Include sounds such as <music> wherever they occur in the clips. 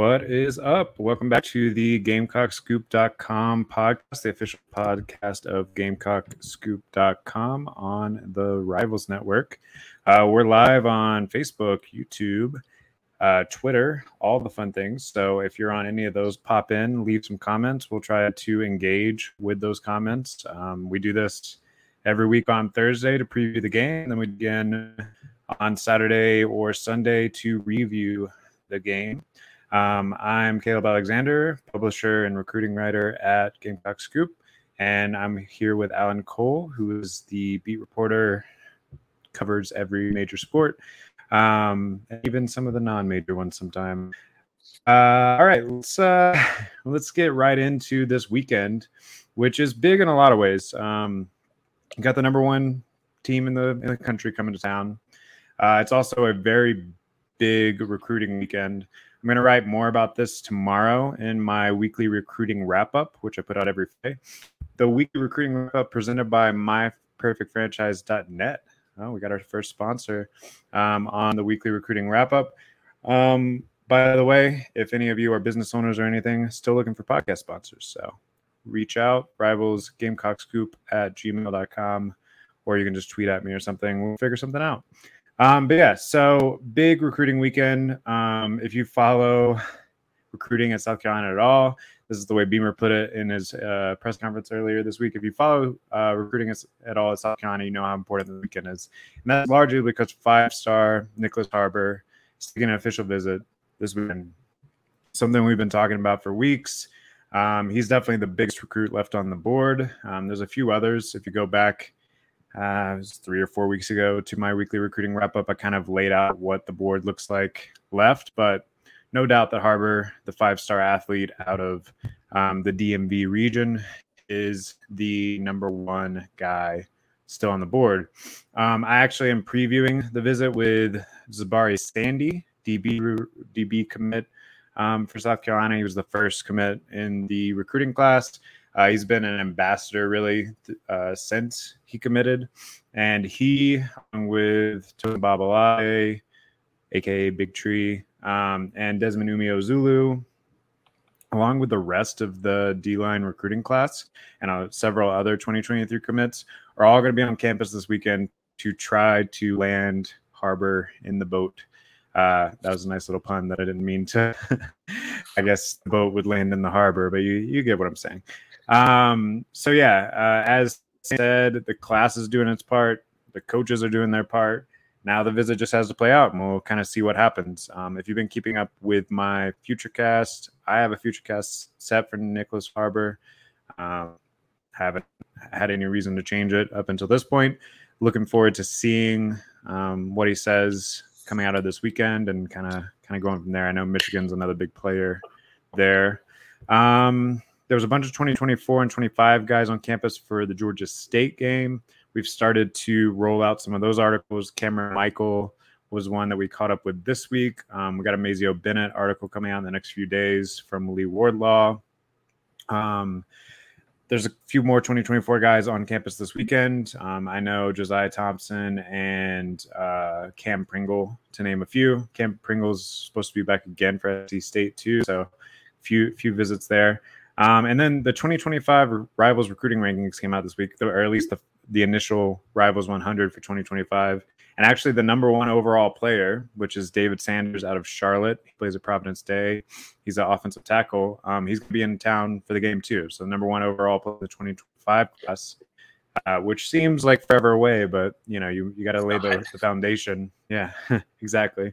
What is up? Welcome back to the GamecockScoop.com podcast, the official podcast of GamecockScoop.com on the Rivals Network. Uh, we're live on Facebook, YouTube, uh, Twitter, all the fun things. So if you're on any of those, pop in, leave some comments. We'll try to engage with those comments. Um, we do this every week on Thursday to preview the game. Then we begin on Saturday or Sunday to review the game. Um, I'm Caleb Alexander, publisher and recruiting writer at Gamecock Scoop, and I'm here with Alan Cole, who is the beat reporter, covers every major sport, um, even some of the non-major ones sometimes. Uh, all right, let's uh, <laughs> let's get right into this weekend, which is big in a lot of ways. Um, got the number one team in the in the country coming to town. Uh, it's also a very big recruiting weekend. I'm going to write more about this tomorrow in my weekly recruiting wrap up, which I put out every day. The weekly recruiting wrap up presented by myperfectfranchise.net. Oh, we got our first sponsor um, on the weekly recruiting wrap up. Um, by the way, if any of you are business owners or anything, still looking for podcast sponsors. So reach out, rivals gamecockscoop at gmail.com, or you can just tweet at me or something. We'll figure something out. Um, but yeah, so big recruiting weekend. Um, if you follow recruiting at South Carolina at all, this is the way Beamer put it in his uh, press conference earlier this week. If you follow uh, recruiting at all at South Carolina, you know how important the weekend is. And that's largely because five star Nicholas Harbor is taking an official visit this weekend. Something we've been talking about for weeks. Um, he's definitely the biggest recruit left on the board. Um, there's a few others. If you go back uh, three or four weeks ago to my weekly recruiting wrap up. I kind of laid out what the board looks like left, but no doubt that Harbor, the five star athlete out of um, the DMV region, is the number one guy still on the board. Um, I actually am previewing the visit with Zahbari Sandy, DB DB commit um, for South Carolina. He was the first commit in the recruiting class. Uh, he's been an ambassador really uh, since he committed, and he with Tony Babalade, aka Big Tree, um, and Desmond Umeozulu, along with the rest of the D line recruiting class and uh, several other 2023 commits, are all going to be on campus this weekend to try to land Harbor in the boat. Uh, that was a nice little pun that I didn't mean to. <laughs> I guess the boat would land in the harbor, but you you get what I'm saying. Um, so yeah, uh, as said, the class is doing its part, the coaches are doing their part. Now the visit just has to play out, and we'll kind of see what happens. Um, if you've been keeping up with my future cast, I have a future cast set for Nicholas Harbor. Uh, haven't had any reason to change it up until this point. Looking forward to seeing um, what he says coming out of this weekend and kind of kind of going from there. I know Michigan's another big player there. Um, there was a bunch of 2024 and 25 guys on campus for the Georgia State game. We've started to roll out some of those articles. Cameron Michael was one that we caught up with this week. Um, we got a Mazeo Bennett article coming out in the next few days from Lee Wardlaw. Um, there's a few more 2024 guys on campus this weekend. Um, I know Josiah Thompson and uh, Cam Pringle, to name a few. Cam Pringle's supposed to be back again for SC State too, so few few visits there. Um, and then the 2025 Rivals recruiting rankings came out this week, or at least the, the initial Rivals 100 for 2025. And actually, the number one overall player, which is David Sanders out of Charlotte, he plays at Providence Day. He's an offensive tackle. Um, he's going to be in town for the game too. So, number one overall player the 2025 class, uh, which seems like forever away, but you know, you you got to lay the, the foundation. Yeah, <laughs> exactly.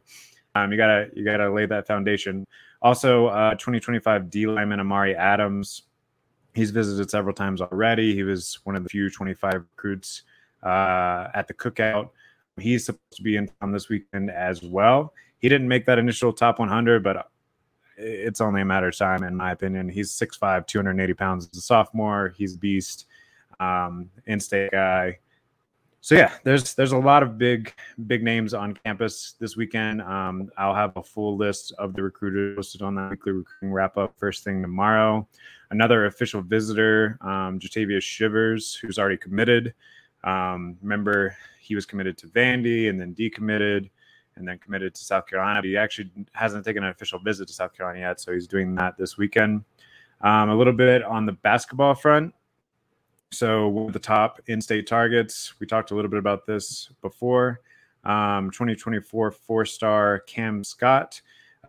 Um, you gotta you gotta lay that foundation. Also, uh, 2025 D lineman Amari Adams. He's visited several times already. He was one of the few 25 recruits uh, at the cookout. He's supposed to be in town this weekend as well. He didn't make that initial top 100, but it's only a matter of time, in my opinion. He's 6'5, 280 pounds as a sophomore. He's a beast, um, in state guy so yeah, there's there's a lot of big big names on campus this weekend. Um, I'll have a full list of the recruiters posted on that weekly recruiting wrap up first thing tomorrow. Another official visitor, um, Jatavius Shivers, who's already committed. Um, remember, he was committed to Vandy and then decommitted, and then committed to South Carolina. But he actually hasn't taken an official visit to South Carolina yet, so he's doing that this weekend. Um, a little bit on the basketball front. So the top in-state targets, we talked a little bit about this before. Um, 2024 four-star Cam Scott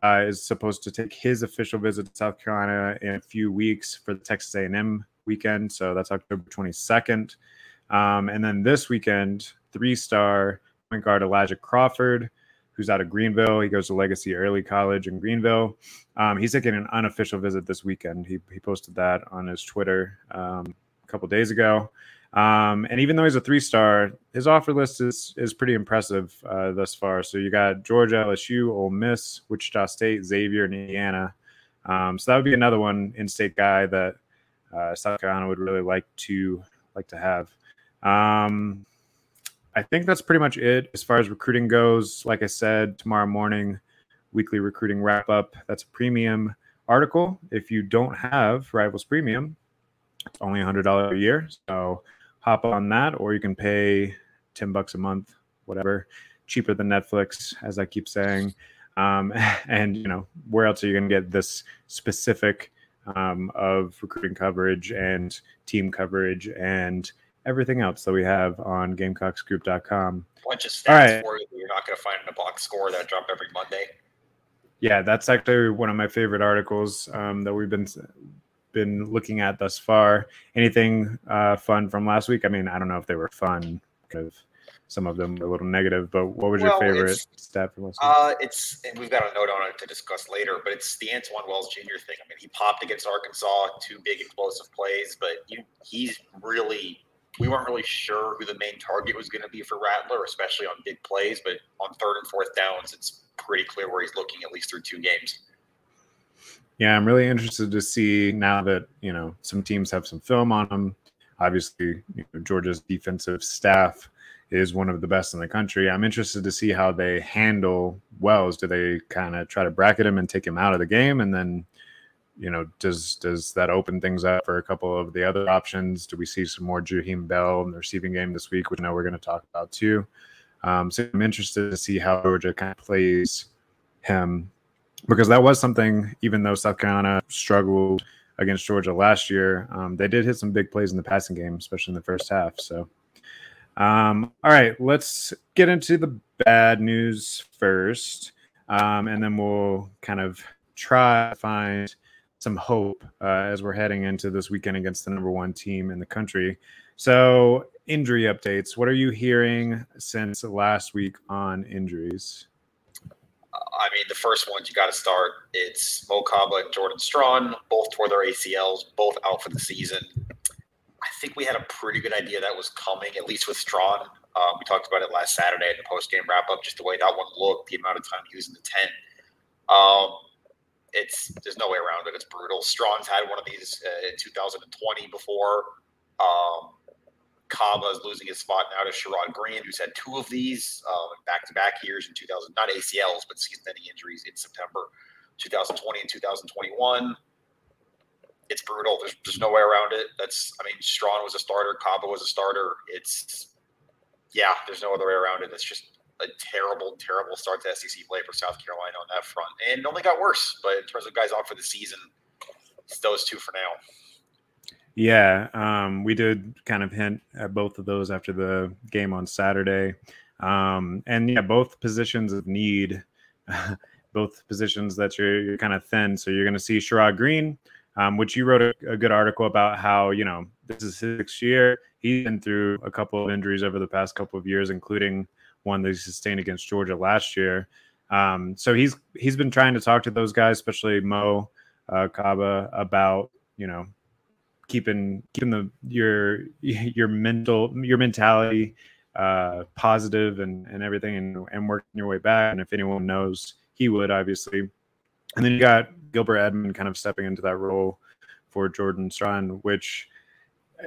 uh, is supposed to take his official visit to South Carolina in a few weeks for the Texas A&M weekend. So that's October 22nd. Um, and then this weekend, three-star point guard Elijah Crawford, who's out of Greenville. He goes to Legacy Early College in Greenville. Um, he's taking an unofficial visit this weekend. He, he posted that on his Twitter um, couple days ago. Um, and even though he's a three star, his offer list is is pretty impressive uh, thus far. So you got Georgia, LSU, Ole Miss, Wichita State, Xavier, and Indiana. Um, so that would be another one in-state guy that uh, South Carolina would really like to like to have. Um, I think that's pretty much it as far as recruiting goes. Like I said, tomorrow morning, weekly recruiting wrap up. That's a premium article. If you don't have Rivals Premium, it's only $100 a year. So hop on that, or you can pay 10 bucks a month, whatever, cheaper than Netflix, as I keep saying. Um, <laughs> and, you know, where else are you going to get this specific um, of recruiting coverage and team coverage and everything else that we have on GamecockScoop.com. Bunch of stats right. for you you're not going to find in a box score that drop every Monday. Yeah, that's actually one of my favorite articles um, that we've been been looking at thus far. Anything uh, fun from last week? I mean, I don't know if they were fun because some of them were a little negative. But what was well, your favorite stat from last week? Uh, it's and we've got a note on it to discuss later. But it's the Antwane Wells Jr. thing. I mean, he popped against Arkansas, two big explosive plays, but you, he's really. We weren't really sure who the main target was going to be for Rattler, especially on big plays. But on third and fourth downs, it's pretty clear where he's looking at least through two games. Yeah, I'm really interested to see now that you know some teams have some film on them. Obviously, you know, Georgia's defensive staff is one of the best in the country. I'm interested to see how they handle Wells. Do they kind of try to bracket him and take him out of the game, and then you know does does that open things up for a couple of the other options? Do we see some more Jaheim Bell in the receiving game this week, which I know we're going to talk about too? Um, so I'm interested to see how Georgia kind of plays him because that was something. Even though South Carolina struggled against Georgia last year, um, they did hit some big plays in the passing game, especially in the first half. So, um, all right, let's get into the bad news first, um, and then we'll kind of try to find some hope uh, as we're heading into this weekend against the number one team in the country. So, injury updates. What are you hearing since last week on injuries? I mean, the first ones you got to start. It's Mo Kaba and Jordan Strachan, both tore their ACLs, both out for the season. I think we had a pretty good idea that was coming, at least with Strachan. Um, we talked about it last Saturday in the post game wrap up, just the way that one looked, the amount of time he was in the tent. Um, it's there's no way around it. It's brutal. Strachan's had one of these uh, in 2020 before. Um, Kaba is losing his spot now to Sherrod Greene, who's had two of these back to back years in 2000, not ACLs, but season-ending injuries in September 2020 and 2021. It's brutal. There's, there's no way around it. That's, I mean, Strachan was a starter, Kaba was a starter. It's, yeah, there's no other way around it. It's just a terrible, terrible start to SEC play for South Carolina on that front, and it only got worse. But in terms of guys out for the season, it's those two for now. Yeah, um, we did kind of hint at both of those after the game on Saturday. Um, and yeah, both positions of need, <laughs> both positions that you're, you're kind of thin. So you're going to see Sherrod Greene, um, which you wrote a, a, good article about how, you know, this is his sixth year. He's been through a couple of injuries over the past couple of years, including one that he sustained against Georgia last year. Um, so he's he's been trying to talk to those guys, especially Mo uh, Kaba, about you know keeping keeping the your <laughs> your mental your mentality uh, positive and and everything and and working your way back. And if anyone knows, he would obviously. And then you got Gilber Edmond kind of stepping into that role for Jordan Strachan, which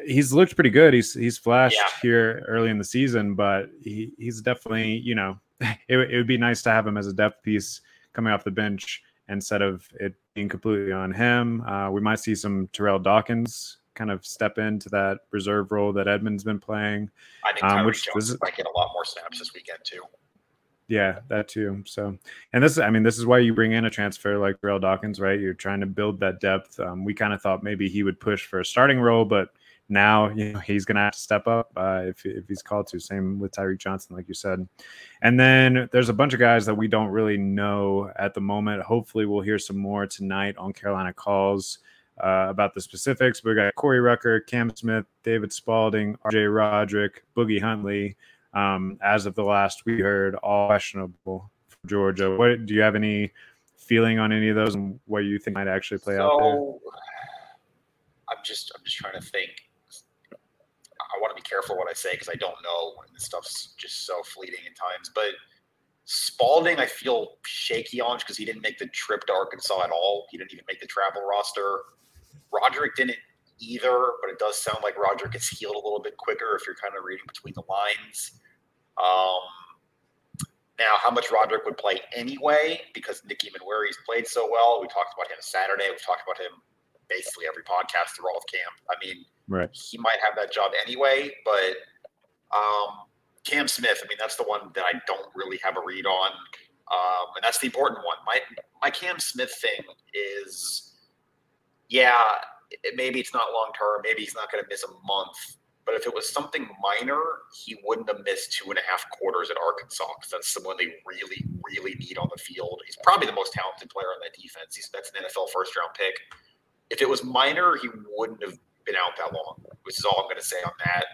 he's looked pretty good. He's he's flashed yeah. here early in the season, but he, he's definitely you know <laughs> it, it would be nice to have him as a depth piece coming off the bench instead of it being completely on him. Uh, we might see some Terrell Dawkins kind of step into that reserve role that Edmond's been playing. I think um, which Jones is, might get a lot more snaps this weekend too. Yeah, that too. So, and this, I mean, this is why you bring in a transfer like Darrell Dawkins, right? You're trying to build that depth. Um, we kind of thought maybe he would push for a starting role, but now you know he's going to have to step up uh, if if he's called to. Same with Tyreek Johnson, like you said. And then there's a bunch of guys that we don't really know at the moment. Hopefully, we'll hear some more tonight on Carolina calls. Uh, about the specifics, we got Corey Rucker, Cam Smith, David Spalding, RJ Roderick, Boogie Huntley, um, as of the last we heard, all questionable for Georgia. What do you have any feeling on any of those, and what you think might actually play so, out there? I'm just I'm just trying to think. I want to be careful what I say because I don't know, and this stuff's just so fleeting at times. But Spalding, I feel shaky on because he didn't make the trip to Arkansas at all. He didn't even make the travel roster. Roderick didn't either, but it does sound like Roderick gets healed a little bit quicker if you're kind of reading between the lines. Um, now, how much Roderick would play anyway, because Nick Emmanwori's played so well. We talked about him Saturday. We've talked about him basically every podcast through all of camp. I mean, right. he might have that job anyway, but um, Cam Smith, I mean, that's the one that I don't really have a read on. Um, and that's the important one. My my Cam Smith thing is, yeah, maybe it's not long term. Maybe he's not going to miss a month. But if it was something minor, he wouldn't have missed two and a half quarters at Arkansas because that's someone they really, really need on the field. He's probably the most talented player on that defense. He's, that's an NFL first round pick. If it was minor, he wouldn't have been out that long, which is all I'm going to say on that,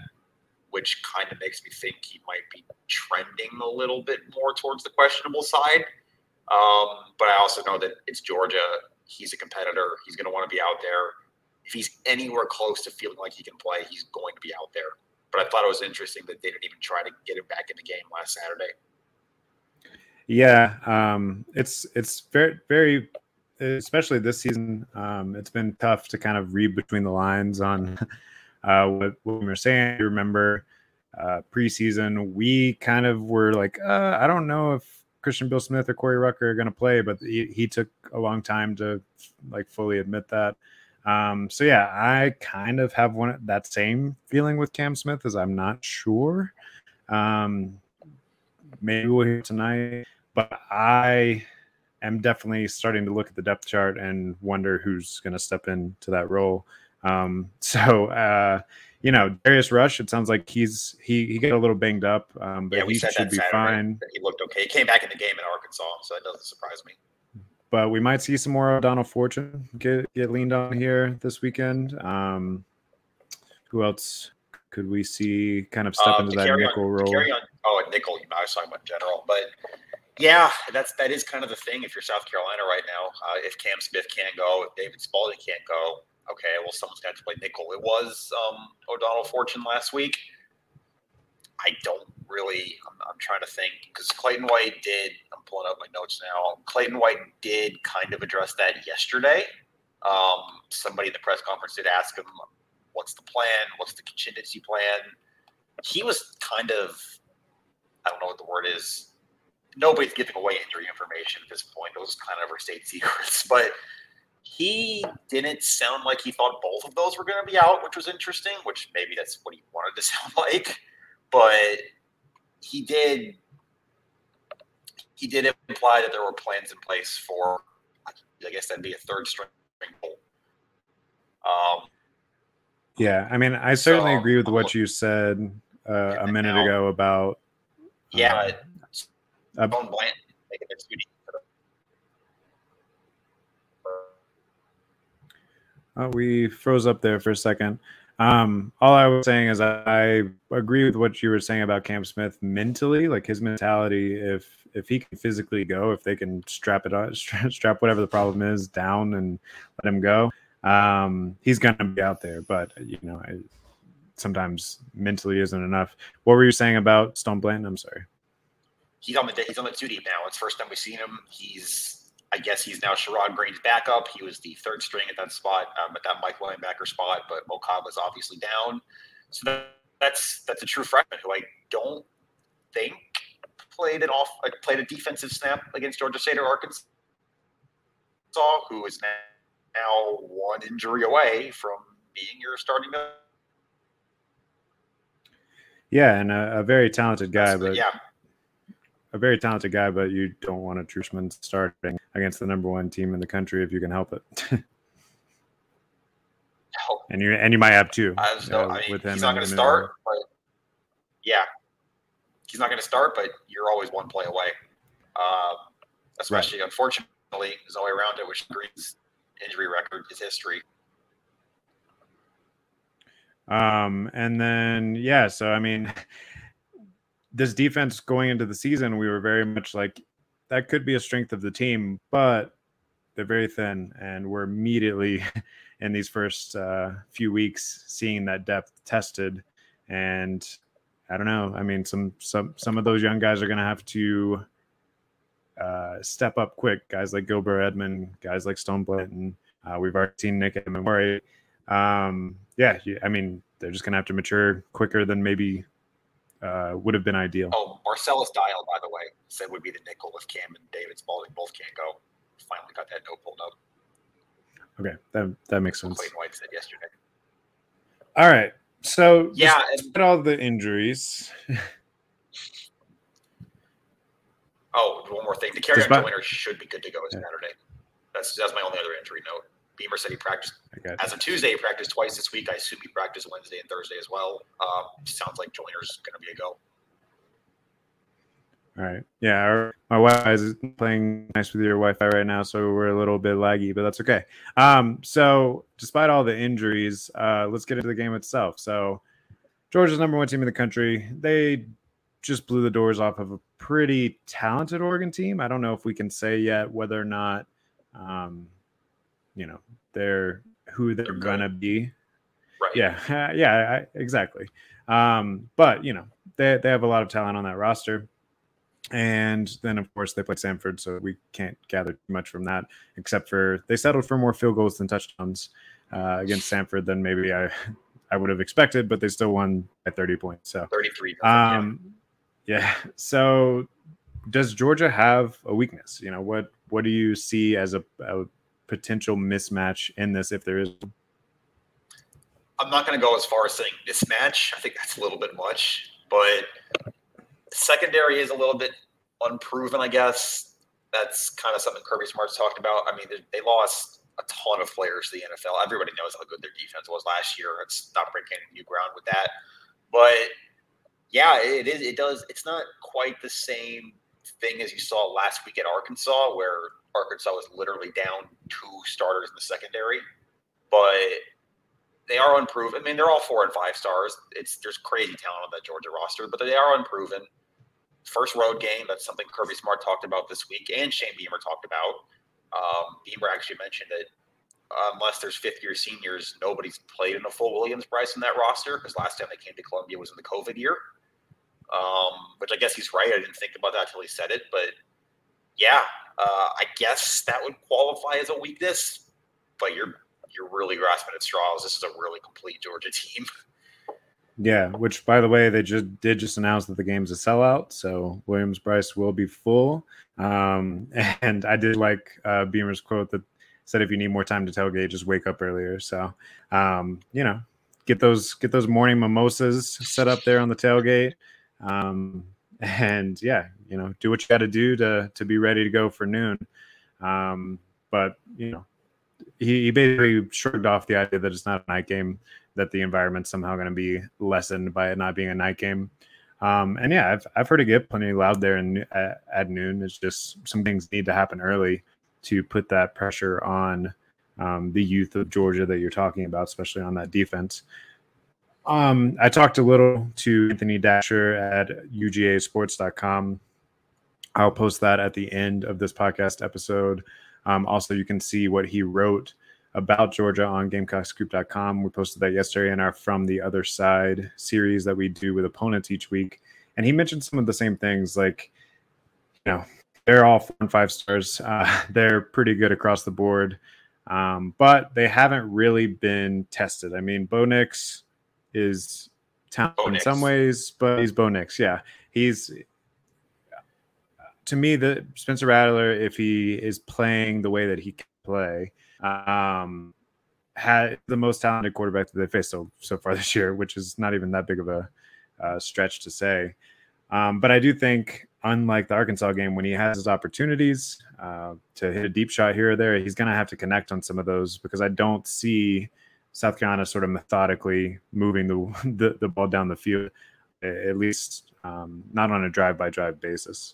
which kind of makes me think he might be trending a little bit more towards the questionable side. Um, but I also know that it's Georgia. He's a competitor. He's going to want to be out there if he's anywhere close to feeling like he can play, he's going to be out there. But I thought it was interesting that they didn't even try to get him back in the game last Saturday. Yeah, um, it's it's very very, especially this season. Um, it's been tough to kind of read between the lines on <laughs> uh, what, what we were saying. You remember uh, preseason, we kind of were like, uh, I don't know if Christian Beal-Smith or Corey Rucker are going to play, but he, he took a long time to like fully admit that. Um, so yeah, I kind of have one that same feeling with Cam Smith as I'm not sure. Um, maybe we'll hear tonight, but I am definitely starting to look at the depth chart and wonder who's going to step into that role. Um, <laughs> so uh, you know, Darius Rush, it sounds like he's he he got a little banged up, um, but yeah, he should be Saturday, fine. He looked okay. He came back in the game in Arkansas, so that doesn't surprise me but we might see some more O'Donnell Fortune get get leaned on here this weekend. Um, who else could we see kind of step uh, into that nickel on, role? On, oh, a nickel. I was talking about general, but yeah, that's that is kind of the thing. If you're South Carolina right now, uh, if Cam Smith can't go, if David Spalding can't go, okay, well someone's got to play nickel. It was um, O'Donnell Fortune last week. I don't really. I'm, I'm trying to think because Clayton White did. I'm pulling up my notes now. Clayton White did kind of address that yesterday. Um, somebody in the press conference did ask him, "What's the plan? What's the contingency plan?" He was kind of. I don't know what the word is. Nobody's giving away injury information at this point. Those kind of are state <laughs> secrets, but he didn't sound like he thought both of those were going to be out, which was interesting. Which maybe that's what he wanted to <laughs> sound like but he did he did imply that there were plans in place for I guess that'd be a third string Um, yeah, I mean, I certainly so, agree with what you said uh, a minute now, ago about. Yeah, uh, Stone Blanton Oh, we froze up there for a second. Um, all I was saying is I agree with what you were saying about Cam Smith mentally, like his mentality. If if he can physically go, if they can strap it on, <laughs> strap whatever the problem is down and let him go, um, he's gonna be out there. But you know, I, sometimes mentally isn't enough. What were you saying about Stone Blanton? I'm sorry. He's on the he's on the two deep now. It's first time we've seen him. He's I guess he's now Sherrod Greene's backup. He was the third string at that spot, um, at that Mike linebacker spot, but Mo was obviously down. So that, that's that's a true freshman who I don't think played an off like, played a defensive snap against Georgia State or Arkansas, who is now now one injury away from being your starting. Yeah, and a, a very talented guy, but yeah, a very talented guy, but you don't want a Trushman starting against the number one team in the country if you can help it. <laughs> and you and you might have two. I no, uh, I mean, with him he's not going to start, but yeah, he's not going to start, but you're always one play away. Uh, especially, right. unfortunately, no around it, which Greene's injury record is history. Um, and then yeah, so I mean, this defense going into the season, we were very much like that could be a strength of the team, but they're very thin, and we're immediately <laughs> in these first uh, few weeks seeing that depth tested. And I don't know. I mean, some some some of those young guys are going to have to uh, step up quick. Guys like Gilber Edmond, guys like Stone Blanton. Uh, we've already seen Nick Emmanwori. Um, yeah, I mean, they're just going to have to mature quicker than maybe uh, would have been ideal. Oh, Marcellus Dial, by the way, said would be the nickel if Cam and David Spalding both can't go. Finally got that note pulled up. Okay, that that makes sense. Clayton White said yesterday. All right, so yeah, and, all the injuries. <laughs> oh, one more thing: the carry on winner should be good to go yeah. Saturday. That's that's my only other injury note. Beamer said he practiced as of Tuesday. He practiced twice this week. I assume he practiced Wednesday and Thursday as well. Um, sounds like Joyner's going to be a go. All right. Yeah, our, my Wi-Fi is playing nice with your Wi-Fi right now, so we're a little bit laggy, but that's okay. Um, so despite all the injuries, uh, let's get into the game itself. So Georgia's number one team in the country. They just blew the doors off of a pretty talented Oregon team. I don't know if we can say yet whether or not, um, you know, they're who they're gonna be. Right. <laughs> Yeah. yeah. I, exactly. Um, but you know, they they have a lot of talent on that roster. And then, of course, they play Samford, so we can't gather much from that, except for they settled for more field goals than touchdowns uh, against Samford than maybe I <laughs> I would have expected, but they still won by 30 points. So 33. Um, yeah. yeah. <laughs> So, does Georgia have a weakness? You know, what what do you see as a, a potential mismatch in this, if there is? I'm not going to go as far as saying mismatch. I think that's a little bit much, but secondary is a little bit unproven, I guess. That's kind of something Kirby Smart's talked about. I mean, they lost a ton of players to the NFL. Everybody knows how good their defense was last year. It's not breaking new ground with that. But yeah, it is. It does. It's not quite the same thing as you saw last week at Arkansas, where Arkansas was literally down two starters in the secondary. But they are unproven. I mean, they're all four and five stars. It's there's crazy talent on that Georgia roster, but they are unproven. First road game. That's something Kirby Smart talked about this week, and Shane Beamer talked about. Um, Beamer actually mentioned that unless there's fifth year seniors, nobody's played in a full Williams-Brice in that roster because last time they came to Columbia was in the COVID year. Um, which I guess he's right. I didn't think about that until he said it, but yeah, uh, I guess that would qualify as a weakness. But you're you're really grasping at straws. This is a really complete Georgia team. <laughs> Yeah, which by the way, they just did just announce that the game's a sellout, so Williams-Brice will be full. Um, <laughs> and I did like uh, Beamer's quote that said, "If you need more time to tailgate, just wake up earlier." So, um, you know, get those get those morning mimosas set up there on the tailgate, um, and yeah, you know, do what you got to do to to be ready to go for noon. Um, but you know, he, he basically shrugged off the idea that it's not a night game, that the environment's somehow going to be lessened by it not being a night game. Um, and yeah, I've, I've heard it get plenty loud there in, at, at, noon. It's just some things need to happen early to put that pressure on um, the youth of Georgia that you're talking about, especially on that defense. Um, I talked a little to Anthony Dasher at UGAsports.com. I'll post that at the end of this podcast episode. Um, also, you can see what he wrote about Georgia on GamecockScoop.com. We posted that yesterday in our From the Other Side series that we do with opponents each week. And he mentioned some of the same things, like, you know, they're all four and five stars. Uh, <laughs> they're pretty good across the board, um, but they haven't really been tested. I mean, Bo Nix is talented in some ways, but he's Bo Nix. Yeah, he's to me, the Spencer Rattler, if he is playing the way that he can play, um, had the most talented quarterback that they faced so so far <laughs> this year, which is not even that big of a uh, stretch to say. Um, but I do think unlike the Arkansas game, when he has his opportunities uh, to hit a deep shot here or there, he's going to have to connect on some of those because I don't see South Carolina sort of methodically moving the <laughs> the, the ball down the field, at least um, not on a drive by drive basis.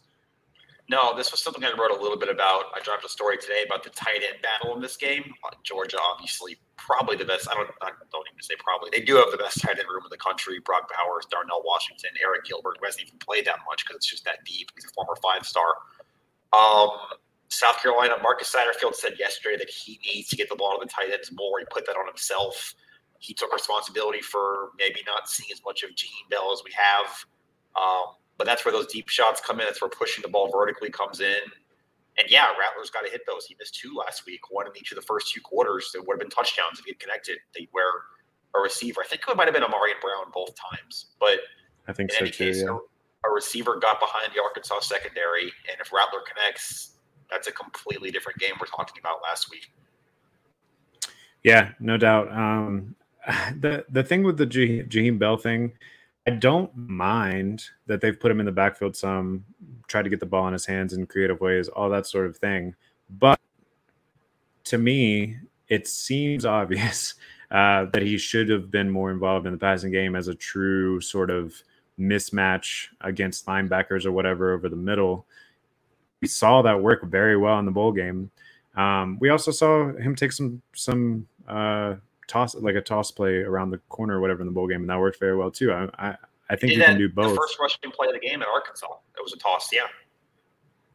No, this was something I wrote a little bit about. I dropped a story today about the tight end battle in this game. Uh, Georgia, obviously, probably the best. I don't, I don't even say probably. They do have the best tight end room in the country. Brock Bowers, Darnell Washington, Arik Gilbert, who hasn't even played that much because it's just that deep. He's a former five star. Um, South Carolina, Marcus Satterfield said yesterday that he needs to get the ball to the tight ends more. He put that on himself. He took responsibility for maybe not seeing as much of Jaheim Bell as we have. Um, but that's where those deep shots come in. That's where pushing the ball vertically comes in. And yeah, Rattler's got to hit those. He missed two last week, one in each of the first two quarters. It would have been touchdowns if he had connected. They were a receiver. I think it might have been Ahmarean Brown both times. But I think in so any too, case, yeah. a, a receiver got behind the Arkansas secondary, and if Rattler connects, that's a completely different game we're talking about last week. Yeah, no doubt. Um, <sighs> the the thing with the Jaheim Bell thing I don't mind that they've put him in the backfield some, tried to get the ball in his hands in creative ways, all that sort of thing. But to me, it seems <laughs> obvious uh, that he should have been more involved in the passing game as a true sort of mismatch against linebackers or whatever over the middle. We saw that work very well in the bowl game. Um, we also saw him take some some uh, toss like a toss play around the corner or whatever in the bowl game, and that worked very well too. I I, I think you can do both. The first rushing play of the game at Arkansas, it was a toss. Yeah.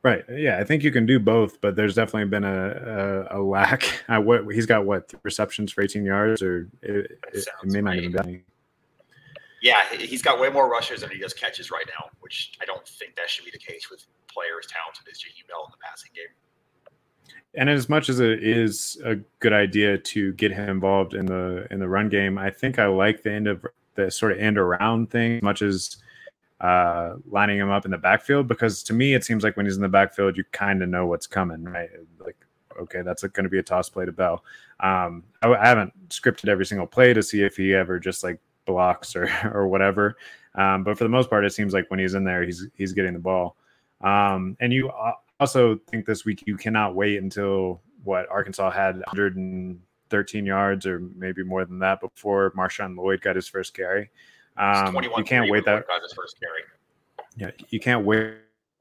Right. Yeah, I think you can do both, but there's definitely been a a, a lack. <laughs> I, what he's got what receptions for 18 yards, or it, it, it may not even be. Yeah, he's got way more rushes than he does catches right now, which I don't think that should be the case with players talented as Jaheim Bell in the passing game and as much as it is a good idea to get him involved in the in the run game, I think I like the end of the sort of end around thing, much as uh, lining him up in the backfield. Because to me, it seems like when he's in the backfield, you kind of know what's coming, right? Like, okay, that's going to be a toss play to Bell. Um, I, I, haven't scripted every single play to see if he ever just like blocks or <laughs> or whatever. Um, but for the most part, it seems like when he's in there, he's he's getting the ball. Um, and you also think this week you cannot wait until what Arkansas had 113 yards or maybe more than that before Marshawn Lloyd got his first carry. Um, you can't wait that got his first carry. Yeah, you can't wait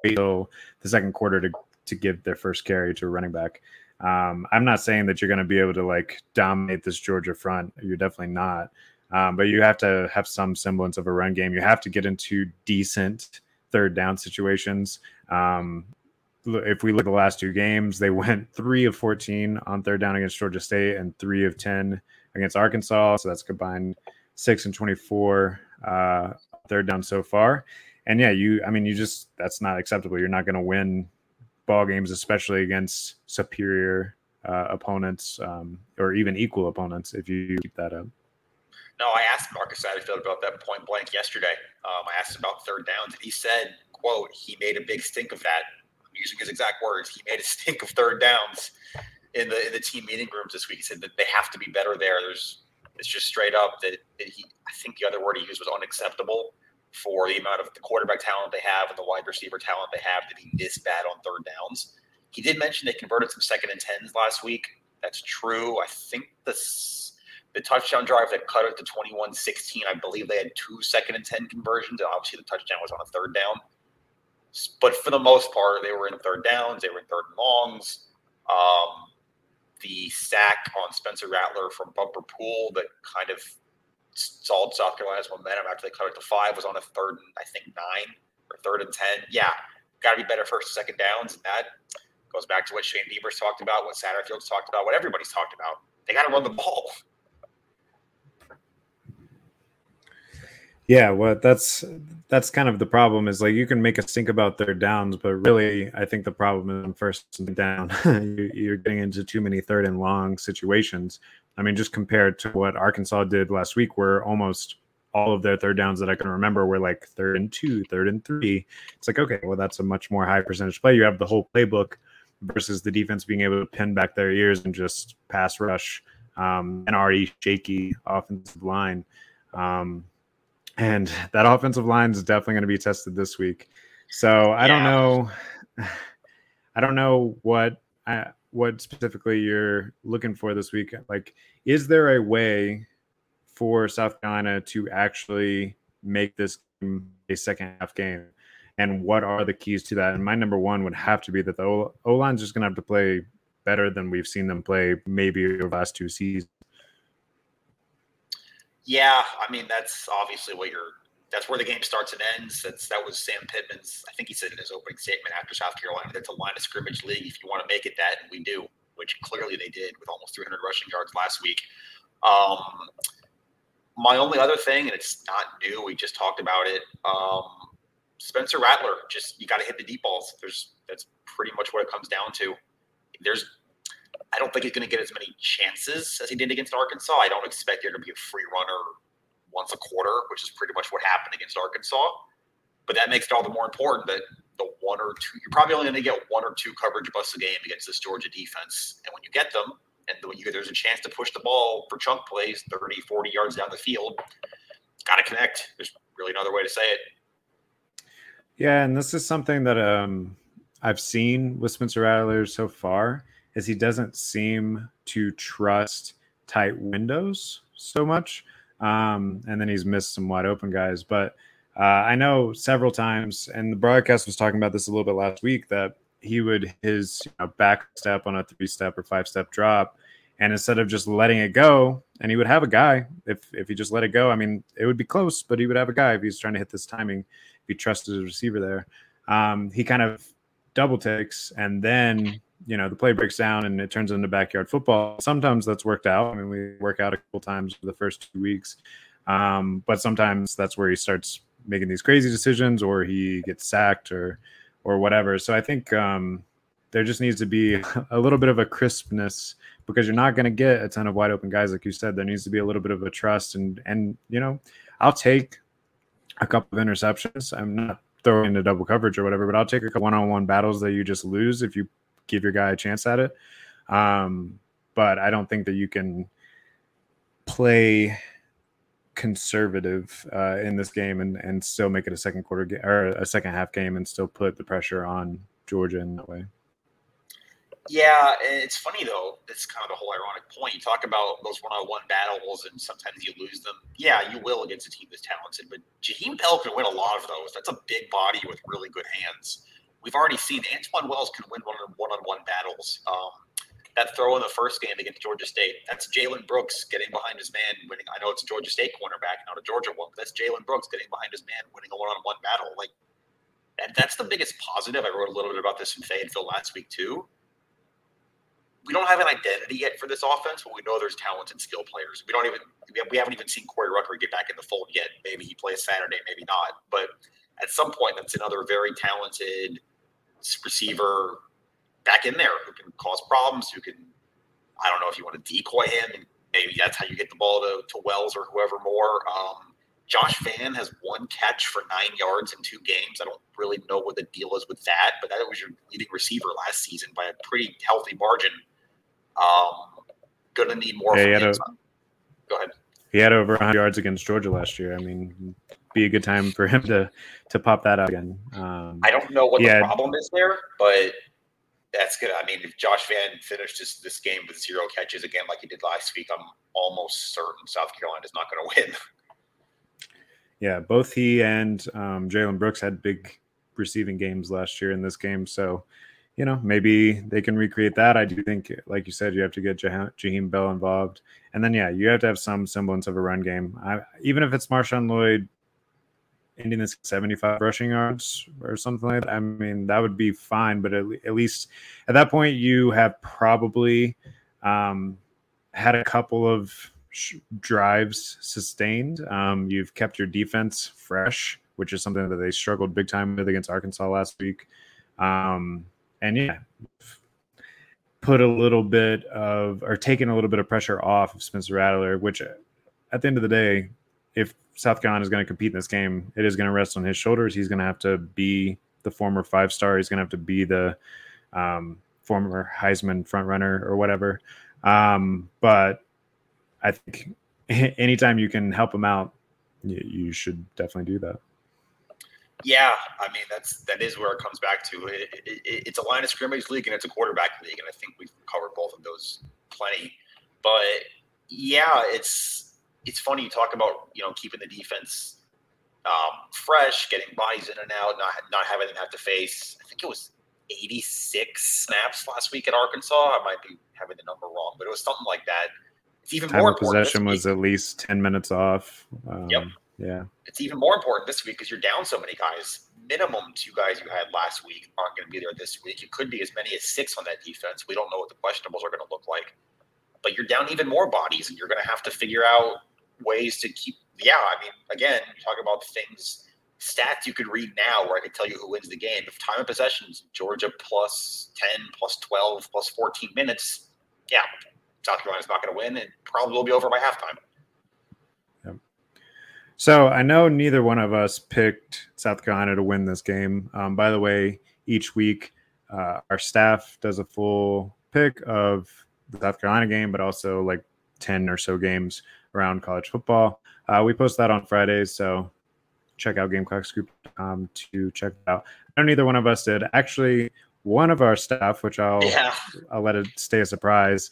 until the second quarter to to give their first carry to a running back. Um, I'm not saying that you're going to be able to like dominate this Georgia front. You're definitely not. Um, but you have to have some semblance of a run game. You have to get into decent third down situations. Um, if we look at the last two games, they <laughs> went three of 14 on third down against Georgia State and three of 10 against Arkansas. So that's combined six and 24 uh, third down so far. And yeah, you, I mean, you just, that's not acceptable. You're not going to win ball games, especially against superior uh, opponents um, or even equal opponents if you keep that up. No, I asked Marcus Satterfield about that point blank yesterday. Um, I asked about third downs, and he said, "quote He made a big stink of that using his exact words, he made a <laughs> stink of third downs in the in the team meeting rooms this week. He said that they have to be better there. There's it's just straight up that, that he I think the other word he used was unacceptable for the amount of the quarterback talent they have and the wide receiver talent they have to be this bad on third downs. He did mention they converted some second and tens last week. That's true. I think the the touchdown drive that cut it to 21-16, I believe they had two second and 10 conversions. And obviously the touchdown was on a third down. But for the most part, they were in third downs, they were in third and longs. Um, the sack on Spencer Rattler from Bumper Pool that kind of stalled South Carolina's momentum after they cut it to five was on a third and I think nine or third and ten. Yeah, got to be better first and second downs. And that goes back to what Shane Beamer's talked about, what Satterfield's talked about, what everybody's talked about. They got to run the ball. Yeah, well, that's that's kind of the problem. Is like you can make us think about third downs, but really, I think the problem is first and down. <laughs> You're getting into too many third and long situations. I mean, just compared to what Arkansas did last week, where almost all of their third downs that I can remember were like third and two, third and three. It's like okay, well, that's a much more high percentage play. You have the whole playbook versus the defense being able to pin back their ears and just pass rush um, an already shaky offensive line. Um, and that offensive line is definitely going to be tested this week. So I yeah. don't know. <sighs> I don't know what I, what specifically you're looking for this week. Like, is there a way for South Carolina to actually make this a second half game? And what are the keys to that? And my number one would have to be that the O line's just going to have to play better than we've seen them play maybe over the last two seasons. Yeah, I mean that's obviously what you're. That's where the game starts and ends. That's that was Sam Pittman's. I think he said in his opening statement after South Carolina that's a line of scrimmage league. If you want to make it that, and we do, which clearly they did with almost 300 rushing yards last week. Um, my only other thing, and it's not new. We just talked about it. Um, Spencer Rattler, just you got to hit the deep balls. There's that's pretty much what it comes down to. There's I don't think he's going to get as many chances as he did against Arkansas. I don't expect there to be a free runner once a quarter, which is pretty much what happened against Arkansas. But that makes it all the more important that the one or two, you're probably only going to get one or two coverage busts a game against this Georgia defense. And when you get them, and you, there's a chance to push the ball for chunk plays 30, 40 yards down the field, got to connect. There's really another way to say it. Yeah, and this is something that um, I've seen with Spencer Rattler so far is he doesn't seem to trust tight windows so much. Um, and then he's missed some wide open guys. But uh, I know several times, and the broadcast was talking about this a little bit last week, that he would his you know, back step on a three step or five step drop. And instead of just letting it go, and he would have a guy if if he just let it go. I mean, it would be close, but he would have a guy if he's trying to hit this timing. If he trusted his receiver there, um, he kind of double takes and then you know the play breaks down and it turns into backyard football. Sometimes that's worked out. I mean we work out a couple times for the first two weeks. Um, but sometimes that's where he starts making these crazy decisions or he gets sacked or or whatever. So i think um, there just needs to be <laughs> a little bit of a crispness because you're not going to get a ton of wide open guys like you said. There needs to be a little bit of a trust and and you know i'll take a couple of interceptions. I'm not throwing into double coverage or whatever but i'll take a couple one-on-one battles that you just lose if you give your guy a chance at it. Um, but I don't think that you can play conservative uh, in this game and, and still make it a second quarter or a second half game and still put the pressure on Georgia in that way. Yeah, it's funny though. It's kind of the whole ironic point. You talk about those one-on-one battles, and sometimes you lose them. Yeah, you will against a team that's talented, but Jaheim Bell can win a lot of those. That's a big body with really good hands we've already seen Antwane Wells can win one on one battles. Um, that throw in the first game against Georgia State, that's Jalen Brooks getting behind his man, winning. I know it's Georgia State cornerback, not a Georgia one, but that's Jalen Brooks getting behind his man, winning a one on one battle. Like that, that's the biggest positive. I wrote a little bit about this in Fayetteville last week too. We don't have an identity yet for this offense, but we know there's talented skill players. We don't even we haven't even seen Corey Rucker get back in the fold yet. Maybe he plays Saturday, maybe not. But at some point, that's another very talented receiver back in there who can cause problems, who can, I don't know if you want to decoy him, and maybe that's how you get the ball to, to Wells or whoever more. Um, Josh Vann has one catch for nine yards in two games. I don't really know what the deal is with that, but that was your leading receiver last season by a pretty healthy margin. Um, gonna need more. Yeah, a, Go ahead. He had over 100 yards against Georgia last year. I mean, be a good time for him to to pop that up again. Um, I don't know what yeah. the problem is there, but that's good. I mean, if Josh Vann finished this, this game with zero catches again, like he did last week, I'm almost certain South Carolina is not going to win. <laughs> Yeah, both he and um, Jalen Brooks had big receiving games last year in this game, so you know maybe they can recreate that. I do think, like you said, you have to get Jah- Jaheim Bell involved, and then yeah, you have to have some semblance of a run game. I, even if it's Marshawn Lloyd ending this 75 rushing yards or something like that. I mean, that would be fine, but at, at least at that point, you have probably um, had a couple of sh- drives sustained. Um, you've kept your defense fresh, which is something that they struggled big time with against Arkansas last week. Um, and yeah, put a little bit of or taken a little bit of pressure off of Spencer Rattler, which at the end of the day, if South Carolina is going to compete in this game, it is going to rest on his shoulders. He's going to have to be the former five star. He's going to have to be the um, former Heisman front runner or whatever. Um, but I think <laughs> anytime you can help him out, you, should definitely do that. Yeah, I mean that's that is where it comes back to. It, it, it's a line of scrimmage league and it's a quarterback league, and I think we've covered both of those plenty. But yeah, it's it's funny you talk about you know keeping the defense um, fresh, getting bodies in and out, not not having them have to face. I think it was 86 snaps last week at Arkansas. I might be having the number wrong, but it was something like that. It's even Time more possession was at least 10 minutes off. Um, Yep. Yeah. it's even more important this week because you're down so many guys. Minimum two guys you had last week aren't going to be there this week. It could be as many as six on that defense. We don't know what the questionables are going to look like, but you're down even more bodies, and you're going to have to figure out ways to keep. Yeah, I mean, again, you talk about things, stats you could read now where I could tell you who wins the game. If time of possessions, Georgia plus ten, plus twelve, plus fourteen minutes, yeah, South Carolina's not going to win, and probably will be over by halftime. So I know neither one of us picked South Carolina to win this game. Um, by the way, each week uh, our staff does a full pick of the South Carolina game, but also like 10 or so games around college football. Uh, we post that on Fridays, so check out GamecockScoop.com to check it out. I know neither one of us did. Actually, one of our staff, which I'll Yeah. I'll let it stay a surprise.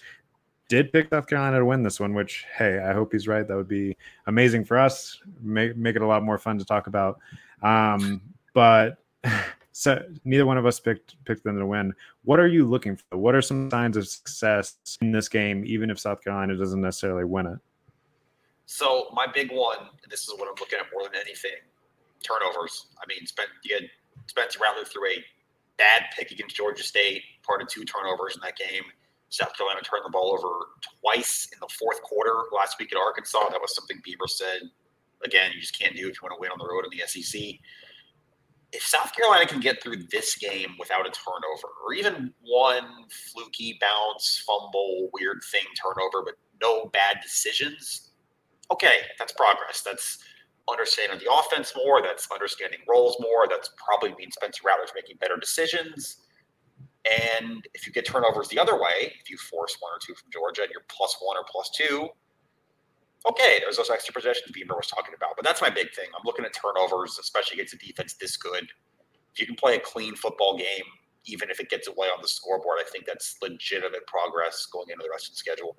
Did pick South Carolina to win this one, which hey, I hope he's right. That would be amazing for us. Make make it a lot more fun to talk about. Um, but <laughs> so neither one of us picked picked them to win. What are you looking for? What are some signs of success in this game, even if South Carolina doesn't necessarily win it? So my big one, this is what I'm looking at more than anything, turnovers. I mean, Spen- you had Spencer Rattler threw a bad pick against Georgia State, part of two turnovers in that game. South Carolina turned the ball over twice in the fourth quarter last week at Arkansas. That was something Beamer said. Again, you just can't do if you want to win on the road in the SEC. If South Carolina can get through this game without a turnover, or even one fluky bounce, fumble, weird thing turnover, but no bad decisions, okay, that's progress. That's understanding the offense more. That's understanding roles more. That's probably means Spencer Rattler's making better decisions. And if you get turnovers the other way, if you force one or two from Georgia and you're plus one or plus two, okay, there's those extra possessions Beamer was talking about. But that's my big thing. I'm looking at turnovers, especially against a defense this good. If you can play a clean football game, even if it gets away on the scoreboard, I think that's legitimate progress going into the rest of the schedule.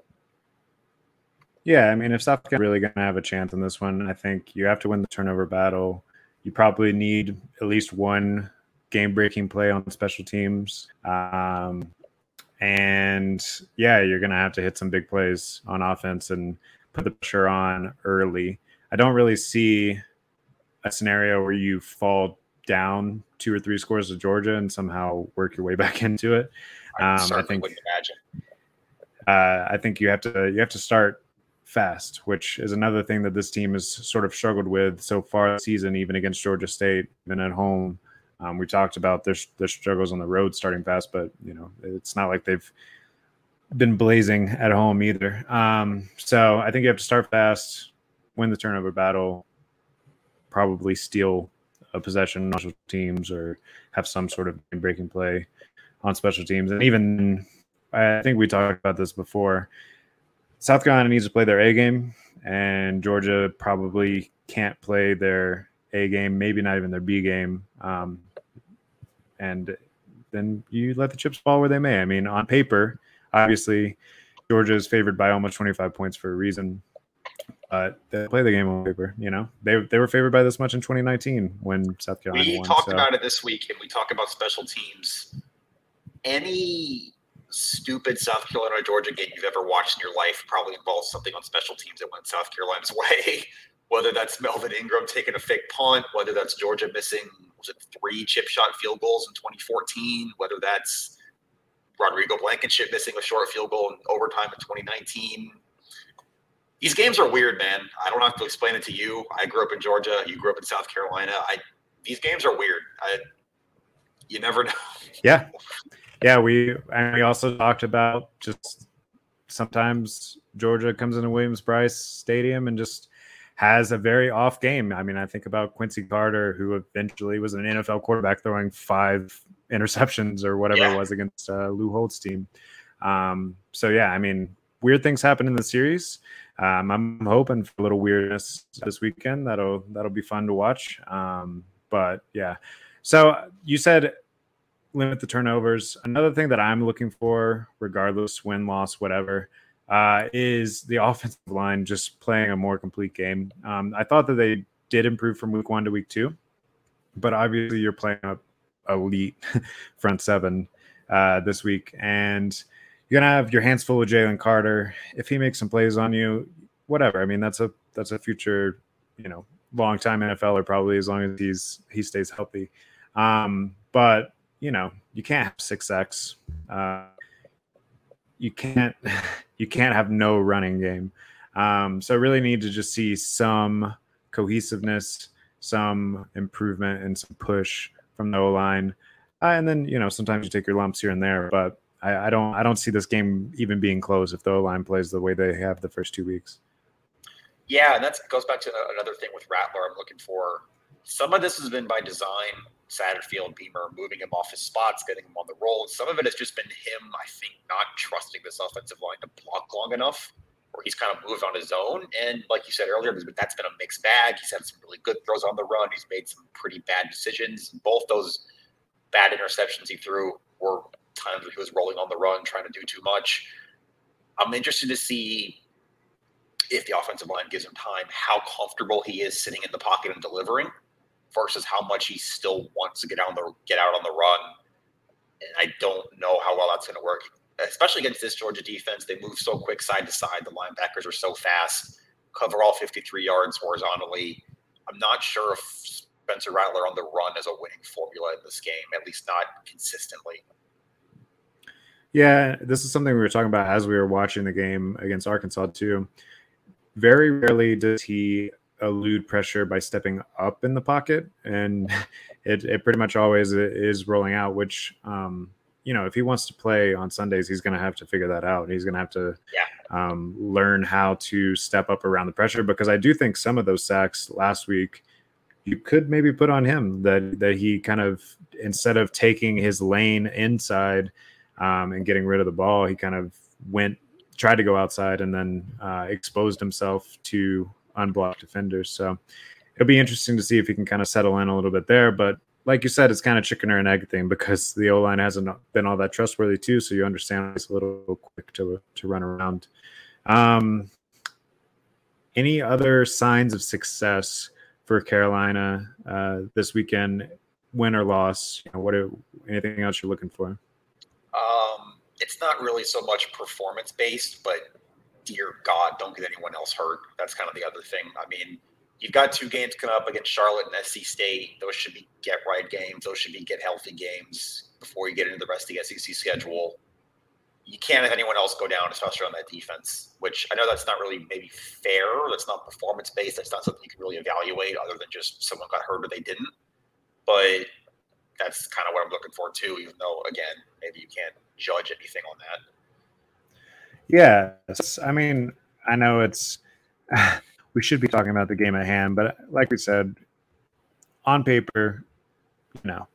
Yeah, I mean, if South Carolina really going to have a chance in this one, I think you have to win the turnover battle. You probably need at least one game-breaking play on special teams, um, and yeah, you're going to have to hit some big plays on offense and put the pressure on early. I don't really see a scenario where you fall down two or three scores to Georgia and somehow work your way <laughs> back into it. I Um, I certainly think uh, I think you have to you have to start fast, which is another thing that this team has sort of struggled with so far this season, even against Georgia State and at home. Um, we talked about their their struggles on the road starting fast, but you know it's not like they've been blazing at home either. Um, so I think you have to start fast, win the turnover battle, probably steal a possession on special teams or have some sort of breaking play on special teams, and even I think we talked about this before. South Carolina needs to play their A game, and Georgia probably can't play their A game, maybe not even their B game. Um, and then you let the chips fall where they may. I mean, on paper, obviously, Georgia is favored by almost 25 points for a reason. But they play the game on paper. You know, they they were favored by this much in 2019 when South Carolina We won. talked so- about it this week, and we talk about special teams. Any stupid South Carolina Georgia game you've ever watched in your life probably involves something on special teams that went South Carolina's <laughs> way. Whether that's Melvin Ingram taking a fake punt, whether that's Georgia missing was it three chip shot field goals in 2014, whether that's Rodrigo Blankenship missing a short field goal in overtime in 2019. These games are weird, man. I don't have to explain it to you. I grew up in Georgia. You grew up in South Carolina. I these games are weird. I, you never <laughs> know. Yeah, yeah. We and we also talked about just sometimes Georgia comes into Williams Brice Stadium and just has a very off game. I mean, I think about Quincy Carter, who eventually was an NFL quarterback throwing five interceptions or whatever Yeah. it was against uh, Lou Holtz's team. Um, so yeah, I mean, weird things happen in the series. Um, I'm hoping for a little weirdness this weekend. That'll that'll be fun to watch. Um, but yeah. So you said limit the turnovers. Another thing that I'm looking for, regardless win, loss, whatever, uh, is the <laughs> offensive line just playing a more complete game. Um, I thought that they did improve from week one to week two, but obviously you're playing a elite <laughs> front seven uh, this week, and you're gonna have your hands full of Jalen Carter. If he makes some plays on you, whatever. I mean, that's a that's a future, you know, long time NFLer probably as long as he's he stays healthy. Um, but you know, you can't have six X. Uh, you can't <laughs> you can't have no running game. Um, so really need to just see some cohesiveness, some improvement, and some push from the O line. Uh, and then you know sometimes you take your lumps here and there, but I, I don't I don't see this game even being close if the O line plays the way they have the first two weeks. Yeah, and that goes back to another thing with Rattler. I'm looking for some of this has been by design. Satterfield, Beamer moving him off his spots, getting him on the roll. Some of it has just been him, I think, not trusting this offensive line to block long enough, where he's kind of moved on his own. And like you said earlier, that's been a mixed bag. He's had some really good throws on the run. He's made some pretty bad decisions. Both those bad interceptions he threw were times where he was rolling on the run, trying to do too much. I'm interested to see if the offensive line gives him time, how comfortable he is sitting in the pocket and delivering versus how much he still wants to get out on the get out on the run. And I don't know how well that's going to work, especially against this Georgia defense. They move so quick side to side. The linebackers are so fast, cover all 53 yards horizontally. I'm not sure if Spencer Rattler on the run is a winning formula in this game, at least not consistently. Yeah, this is something we were talking about as we were watching the game against Arkansas too. Very rarely does he elude pressure by stepping up in the pocket, and <laughs> it, it pretty much always is rolling out. Which, um, you know, if he wants to play on Sundays, he's going to have to figure that out. He's going to have to yeah. um, learn how to step up around the pressure because I do think some of those sacks last week you could maybe put on him that that he kind of instead of taking his lane inside um, and getting rid of the ball, he kind of went tried to go outside and then uh, exposed himself to unblocked defenders. So it'll be interesting to see if he can kind of settle in a little bit there. But like you said, it's kind of chicken or an egg thing because the O line hasn't been all that trustworthy too. So you understand it's a little quick to to run around. Um, any other signs of success for Carolina uh, this weekend, win or loss? You know, what are, anything else you're looking for? Um, it's not really so much performance based, but dear God, don't get anyone else hurt. That's kind of the other thing. I mean, you've got two games coming up against Charlotte and SC State. Those should be get right games. Those should be get healthy games before you get into the rest of the SEC schedule. You can't have anyone else go down, especially on that defense, which I know that's not really maybe fair. That's not performance based. That's not something you can really evaluate other than just someone got hurt or they didn't. But that's kind of what I'm looking for too, even though, again, maybe you can't judge anything on that. Yeah, I mean, I know it's <laughs> we should be talking about the game at hand, but like we said, on paper, you know,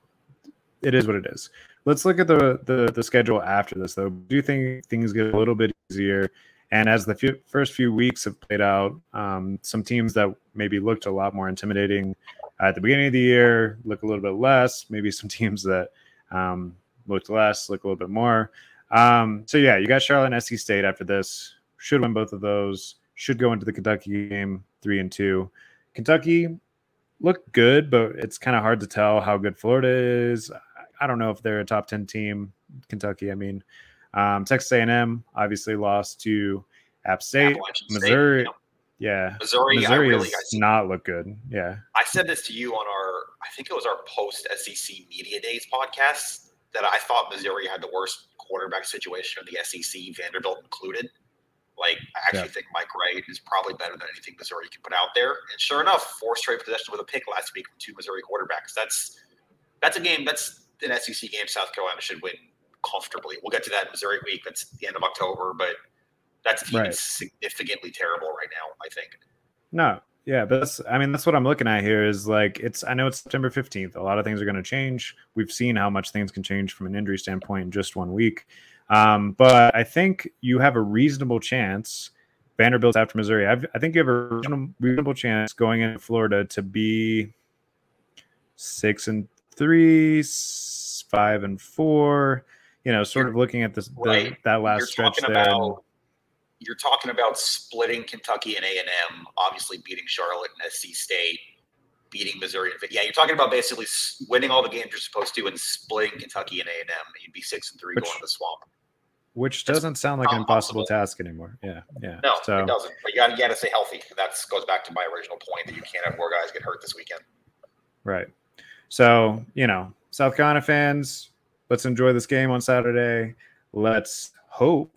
it is what it is. Let's look at the the, the schedule after this, though. Do you think things get a little bit easier? And as the few, first few weeks have played out, um, some teams that maybe looked a lot more intimidating at the beginning of the year look a little bit less. Maybe some <laughs> teams that um, looked less look a little bit more. Um, so yeah, you got Charlotte and SC State after this. Should win both of those. Should go into the Kentucky game three and two. Kentucky looked good, but it's kind of hard to tell how good Florida is. I don't know if they're a top ten team. Kentucky, I mean, um, Texas A&M obviously lost to App State. Missouri, State, yeah, Missouri, Missouri really, does not look good. Yeah, I said this to you on our, I think it was our post SEC Media Days podcast that I thought Missouri had the worst quarterback situation of the SEC, Vanderbilt included. Like, I actually yeah. think Mike Wright is probably better than anything Missouri can put out there. And sure enough, four straight possessions with a pick last week from two Missouri quarterbacks. That's that's a game. That's an SEC game. South Carolina should win comfortably. We'll get to that in Missouri week. That's the end of October, but that's team right. significantly terrible right now. I think. No, yeah, but that's I mean that's what I'm looking at here is like it's I know it's September 15th. A lot of things are going to change. We've seen how much things can change from an injury standpoint in just one week. Um, but I think you have a reasonable chance. Vanderbilt's after Missouri. I've, i think you have a reasonable chance going into Florida to be six and three, five and four. You know, sort of looking at this right. that last you're stretch there. About, you're talking about splitting Kentucky and A and M, obviously beating Charlotte and SC State, beating Missouri. Yeah, you're talking about basically winning all the games you're supposed to and splitting Kentucky and A and M. You'd be six and three which, going to the swamp. Which doesn't sound like an impossible task anymore. Yeah, yeah. No, so, it doesn't. But you got you got to stay healthy. That goes back to my original point that you can't have more guys get hurt this weekend. Right. So you know, South Carolina fans, let's enjoy this game on Saturday. Let's hope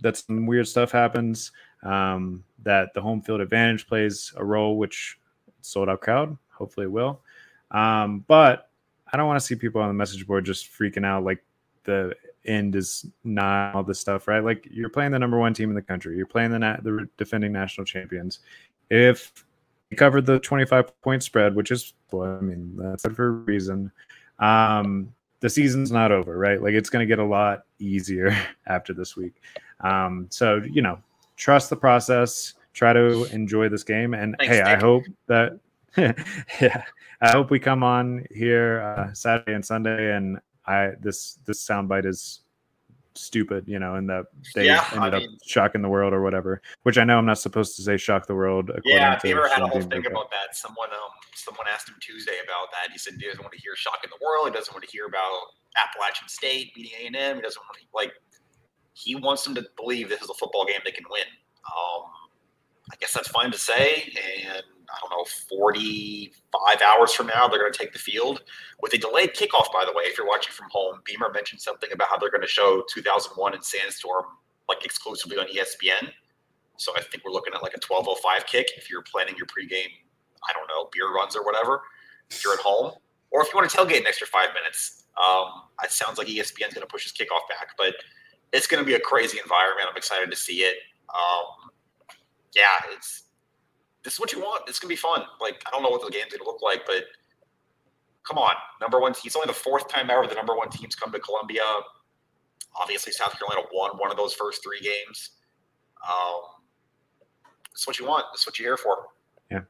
that some weird stuff happens. Um, that the home field advantage plays a role, which sold out crowd. Hopefully, it will. Um, but I don't want to see people on the message board just freaking out like the end is not all this stuff, right? Like you're playing the number one team in the country. You're playing the na- the defending national champions. If you covered the 25 point spread, which is well, I mean that's for a reason. Um, the season's not over, right? Like it's going to get a lot easier <laughs> after this week. Um, so you know, trust the process. Try to enjoy this game, and Thanks, hey, Nick. I hope that <laughs> yeah, I hope we come on here uh, Saturday and Sunday, and I this this soundbite is stupid, you know, and that they yeah, ended I mean, up shocking the world or whatever. Which I know I'm not supposed to say shock the world. Yeah, Beamer had a whole thing about that. Someone um someone asked him Tuesday about that. He said he doesn't want to hear shocking the world. He doesn't want to hear about Appalachian State beating A and M. He doesn't want to like. He wants them to believe this is a football game they can win. Um, I guess that's fine to say, and I don't know, 45 hours from now, they're going to take the field with a delayed kickoff, by the way. If you're watching from home, Beamer mentioned something about how they're going to show 2001 in Sandstorm like exclusively on ESPN. So I think we're looking at like a 1205 kick if you're planning your pregame, I don't know, beer runs or whatever, if you're at home. Or if you want to tailgate an extra five minutes. Um, it sounds like ESPN's going to push his kickoff back, but it's going to be a crazy environment. I'm excited to see it. Um, yeah, it's this is what you want. It's gonna be fun. Like I don't know what the game's gonna look like, but come on, number one. It's only the fourth time ever the number one teams come to Columbia. Obviously, South Carolina won one of those first three games. Um, it's what you want. It's what you're here for. Yeah.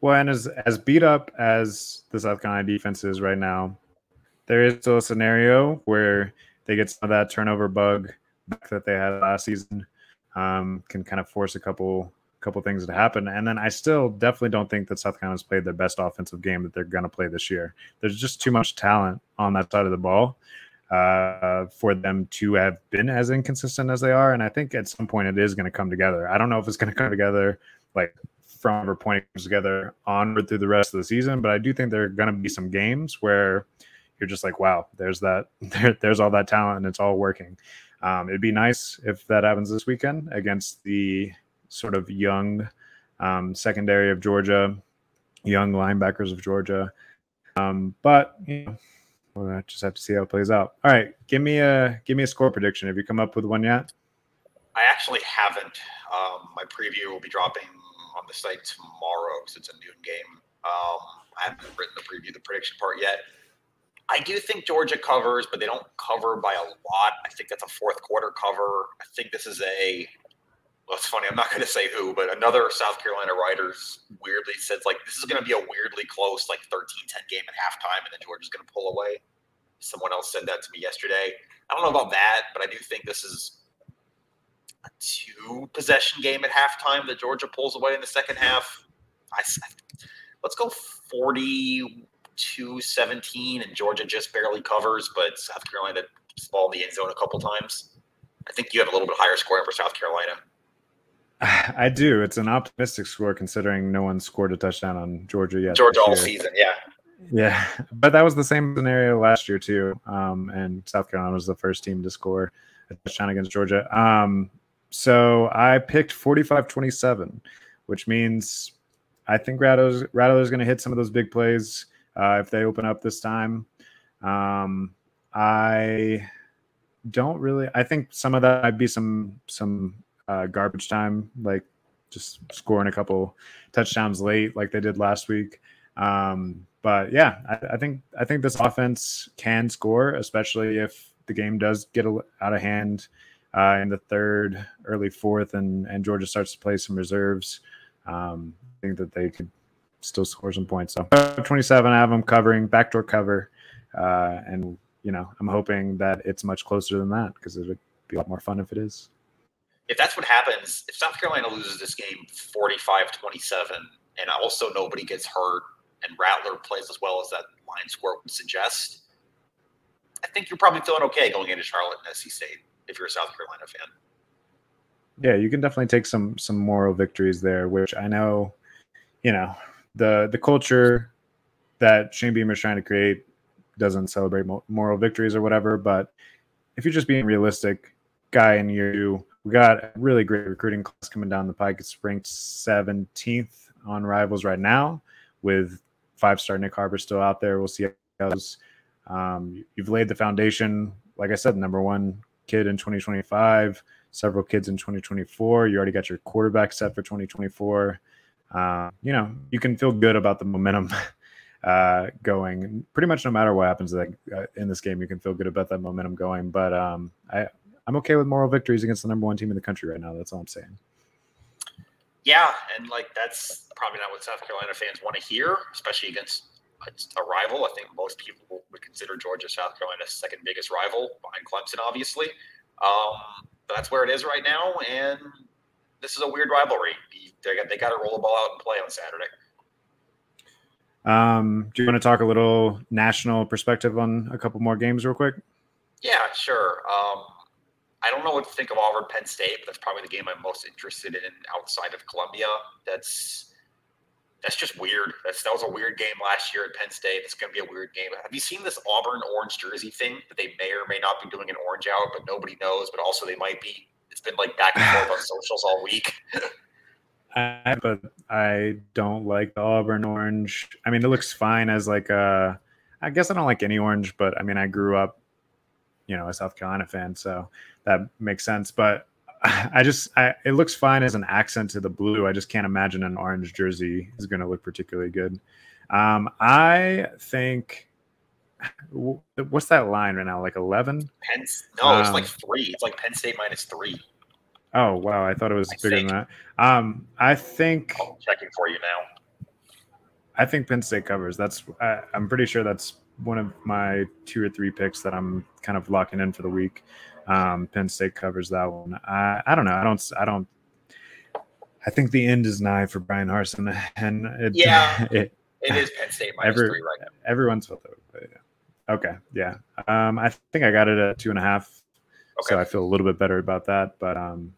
Well, and as as beat up as the South Carolina defense is right now, there is still a scenario where they get some of that turnover bug that they had last season. Um, can kind of force a couple couple things to happen. And then I still definitely don't think that South Carolina's played their best offensive game that they're going to play this year. There's just too much talent on that side of the ball uh, for them to have been as inconsistent as they are. And I think at some point it is going to come together. I don't know if it's going to come together like from or pointing together onward through the rest of the season, but I do think there are going to be some games where you're just like, wow, there's that, <laughs> there, there's all that talent and it's all working. Um, it'd be nice if that happens this weekend against the sort of young um, secondary of Georgia, young linebackers of Georgia. Um, but you know, we'll just have to see how it plays out. All right, give me a give me a score prediction. Have you come up with one yet? I actually haven't. Um, my preview will be dropping on the site tomorrow because it's a noon game. Um, I haven't written the preview, the prediction part yet. I do think Georgia covers, but they don't cover by a lot. I think that's a fourth quarter cover. I think this is a well, it's funny. I'm not going to say who, but another South Carolina writer weirdly said like this is going to be a weirdly close, like 13-10 game at halftime, and then Georgia's going to pull away. Someone else said that to me yesterday. I don't know about that, but I do think this is a two possession game at halftime that Georgia pulls away in the second half. I let's go 42-17, and Georgia just barely covers, but South Carolina ball in the end zone a couple times. I think you have a little bit higher scoring for South Carolina. <sighs> I do. It's an optimistic score considering no one scored a touchdown on Georgia yet. Georgia all season, yeah. Yeah, <laughs> but that was the same scenario last year too. Um, and South Carolina was the first team to score a touchdown against Georgia. Um, so I picked 45-27, which means I think Rattler's, Rattler's going to hit some of those big plays uh, if they open up this time. Um, I don't really. I think some of that might be some some uh, garbage time, like just scoring a couple touchdowns late, like they did last week. Um, but yeah, I, I, think I think this offense can score, especially if the game does get out of hand uh, in the third, early fourth, and and Georgia starts to play some reserves. Um, I think that they could still score some points. So 27, I have them covering backdoor cover, uh, and you know I'm hoping that it's much closer than that because it would be a lot more fun if it is. If that's what happens, if South Carolina loses this game 45-27, and also nobody gets hurt, and Rattler plays as well as that line score would suggest, I think you're probably feeling okay going into Charlotte and SC State if you're a South Carolina fan. Yeah, you can definitely take some some moral victories there, which I know, you know, the the culture that Shane Beamer is trying to create doesn't celebrate moral victories or whatever. But if you're just being realistic, guy in two, we got a really great recruiting class coming down the pike. It's ranked 17th on Rivals right now, with five star Nick Harbor still out there. We'll see how. Um, you've laid the foundation, like I said, number one kid in 2025, several kids in 2024. You already got your quarterback set for 2024. Uh, you know, you can feel good about the momentum <laughs> uh, going. Pretty much no matter what happens uh, in this game, you can feel good about that momentum going. But um, I, I'm okay with moral victories against the number one team in the country right now. That's all I'm saying. Yeah, and like that's probably not what South Carolina fans want to hear, especially against a rival. I think most people would consider Georgia South Carolina's second biggest rival behind Clemson, obviously. Um, that's where it is right now, and this is a weird rivalry. They got they got to roll the ball out and play on Saturday. Um, do you want to talk a little national perspective on a couple more games, real quick? Yeah, sure. Um, I don't know what to think of Auburn Penn State, but that's probably the game I'm most interested in outside of Columbia. That's that's just weird. That's that was a weird game last year at Penn State. It's going to be a weird game. Have you seen this Auburn orange jersey thing that they may or may not be doing an orange out, but nobody knows. But also they might be. It's been like back and forth on <sighs> socials all week. <laughs> I, but I don't like the Auburn orange. I mean, it looks fine as like a. I guess I don't like any orange, but I mean, I grew up, you know, a South Carolina fan, so that makes sense. But <laughs> I just, I, it looks fine as an accent to the blue. I just can't imagine an orange jersey is going to look particularly good. Um, I think, what's that line right now? Like 11? Penn, no, it's um, like three. It's like Penn State minus three. Oh, wow. I thought it was I bigger think. than that. Um, I think. I'm checking for you now. I think Penn State covers. That's, I, I'm pretty sure that's one of my two or three picks that I'm kind of locking in for the week. Um, Penn State covers that one. I, I don't know. I don't. I don't. I think the end is nigh for Bryan Harsin, <laughs> and it, yeah, <laughs> it, it is Penn State minus every, three right now. Everyone's felt that. Yeah. Okay, yeah. Um, I think I got it at two and a half, okay. so I feel a little bit better about that. But um,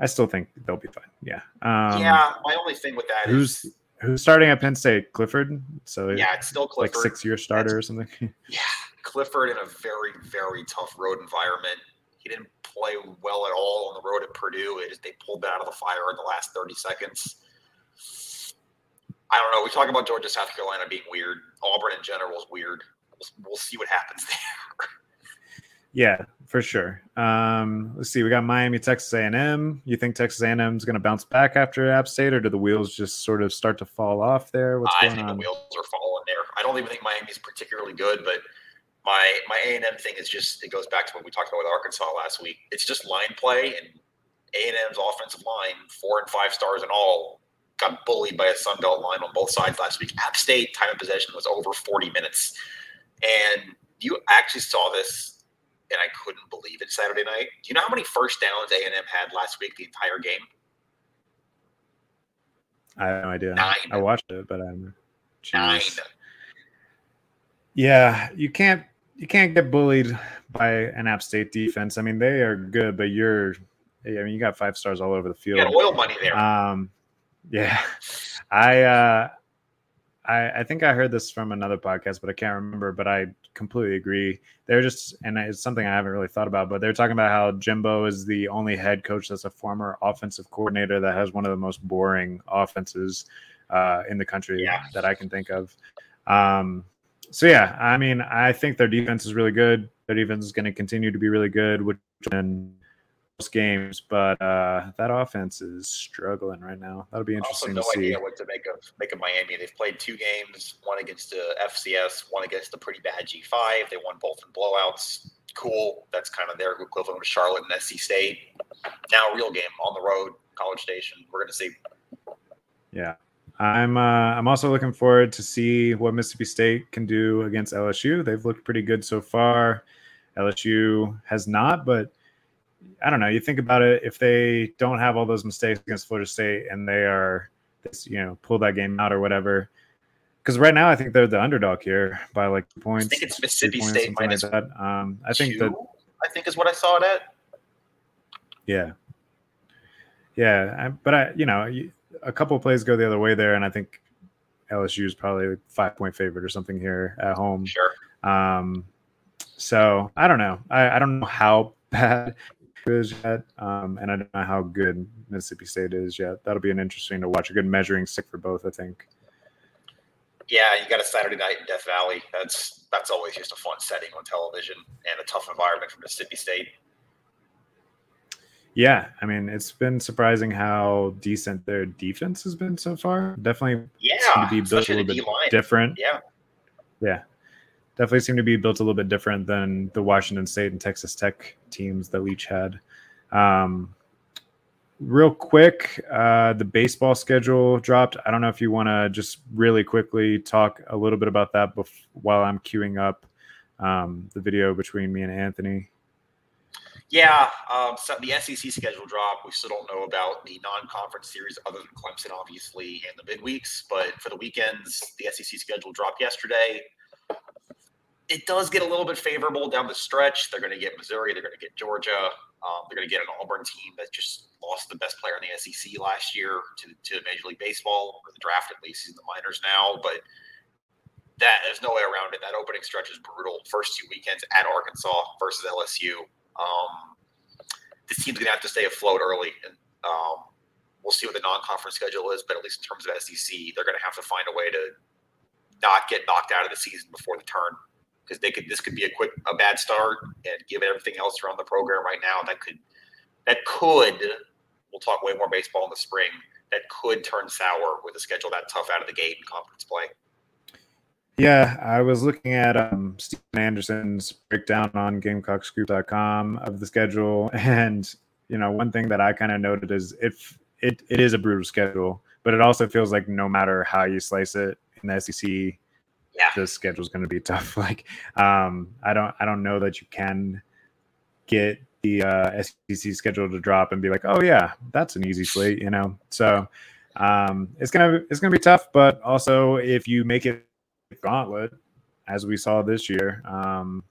I still think they'll be fine. Yeah. Um, yeah. My only thing with that who's is, who's starting at Penn State? Clifford. So yeah, it's still Clifford. Like six year starter That's, or something. <laughs> Yeah, Clifford in a very, very tough road environment. He didn't play well at all on the road at Purdue. It, they pulled that out of the fire in the last 30 seconds. I don't know. We talk about Georgia, South Carolina being weird. Auburn in general is weird. We'll, we'll see what happens <laughs> there. Yeah, for sure. Um, let's see. We got Miami, Texas A&M. You think Texas A&M is going to bounce back after App State, or do the wheels just sort of start to fall off there? What's I going think on? the wheels are falling there. I don't even think Miami's particularly good, but – my my A and M thing is just it goes back to what we talked about with Arkansas last week. It's just line play and A and M's offensive line, four and five stars and all, got bullied by a Sun Belt line on both sides last week. App State time of possession was over 40 minutes, and you actually saw this, and I couldn't believe it Saturday night. Do you know how many first downs A and M had last week the entire game? I have no idea. Nine. I watched it, but I'm nine. Yeah, you can't you can't get bullied by an App State defense. I mean, they are good, but you're, I mean, you got five stars all over the field. You got oil money there. Um, yeah, I, uh, I, I think I heard this from another podcast, but I can't remember. But I completely agree. They're just, and it's something I haven't really thought about. But they're talking about how Jimbo is the only head coach that's a former offensive coordinator that has one of the most boring offenses uh, in the country yeah. that I can think of. Um, so yeah, I mean, I think their defense is really good. Their defense is going to continue to be really good, which most games, but uh, that offense is struggling right now. That'll be interesting also, no idea what to make of make of Miami. They've played two games, one against the FCS, one against the pretty bad G5. They won both in blowouts. Cool. That's kind of their equivalent of Charlotte and SC State. Now, real game on the road, College Station. We're going to see. Yeah. I'm uh, I'm also looking forward to see what Mississippi State can do against LSU. They've looked pretty good so far. LSU has not, but I don't know. You think about it, if they don't have all those mistakes against Florida State and they are, you know, pull that game out or whatever. Because right now, I think they're the underdog here by like two points. I think it's Mississippi points, State minus like that. Um, I think that I think is what I saw it at. Yeah, yeah, I, but I, you know, a couple plays go the other way there, and I think LSU is probably a five point favorite or something here at home. Sure. Um, so I don't know. I, I don't know how <laughs> bad is yet, um, and I don't know how good Mississippi State is yet. That'll be an interesting to watch. A good measuring stick for both, I think. Yeah, you got a Saturday night in Death Valley. That's that's always just a fun setting on television and a tough environment for Mississippi State. Yeah, I mean, it's been surprising how decent their defense has been so far. Definitely, yeah, to be built a little bit D-line. different. Yeah, yeah, definitely seem to be built a little bit different than the Washington State and Texas Tech teams that Leach had. Um, real quick, uh, the baseball schedule dropped. I don't know if you want to just really quickly talk a little bit about that bef- while I'm queuing up um, the video between me and Anthony. Yeah, um, so the SEC schedule drop. We still don't know about the non-conference series other than Clemson, obviously, and the midweeks. But for the weekends, the SEC schedule dropped yesterday. It does get a little bit favorable down the stretch. They're going to get Missouri. They're going to get Georgia. Um, they're going to get an Auburn team that just lost the best player in the SEC last year to, to Major League Baseball or the draft at least. He's in the minors now, but that there's no way around it. That opening stretch is brutal. First two weekends at Arkansas versus LSU. Um, this team's going to have to stay afloat early, and um, we'll see what the non-conference schedule is. But at least in terms of SEC, they're going to have to find a way to not get knocked out of the season before the turn because they could. This could be a quick, a bad start, and given everything else around the program right now, that could, that could. We'll talk way more baseball in the spring. That could turn sour with a schedule that tough out of the gate in conference play. Yeah, I was looking at um, Stephen Anderson's breakdown on GamecockScoop.com of the schedule, <laughs> and you know, one thing that I kind of noted is if it, it is a brutal schedule, but it also feels like no matter how you slice it in the SEC, yeah. schedule is going to be tough. <laughs> Like, um, I don't, I don't know that you can get the uh, SEC schedule to drop and be like, oh yeah, that's an easy slate, you know. So um, it's gonna, it's gonna be tough, but also if you make it gauntlet, as we saw this year. Um,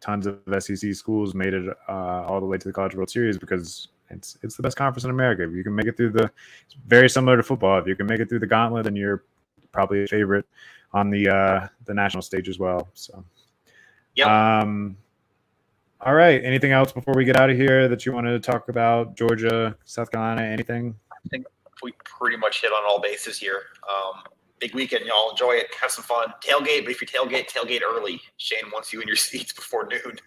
tons of SEC schools made it uh, all the way to the College World Series because it's it's the best conference in America. If you can make it through the, it's very similar to football. If you can make it through the gauntlet, then you're probably a favorite on the uh, the national stage as well. So, yeah. Um, all right. Anything else before we get out of here that you wanted to talk about? Georgia, South Carolina, anything? I think we pretty much hit on all bases here. Um, big weekend, y'all. Enjoy it. Have some fun. Tailgate, but if you tailgate, tailgate early. Shane wants you in your <laughs> seats before noon.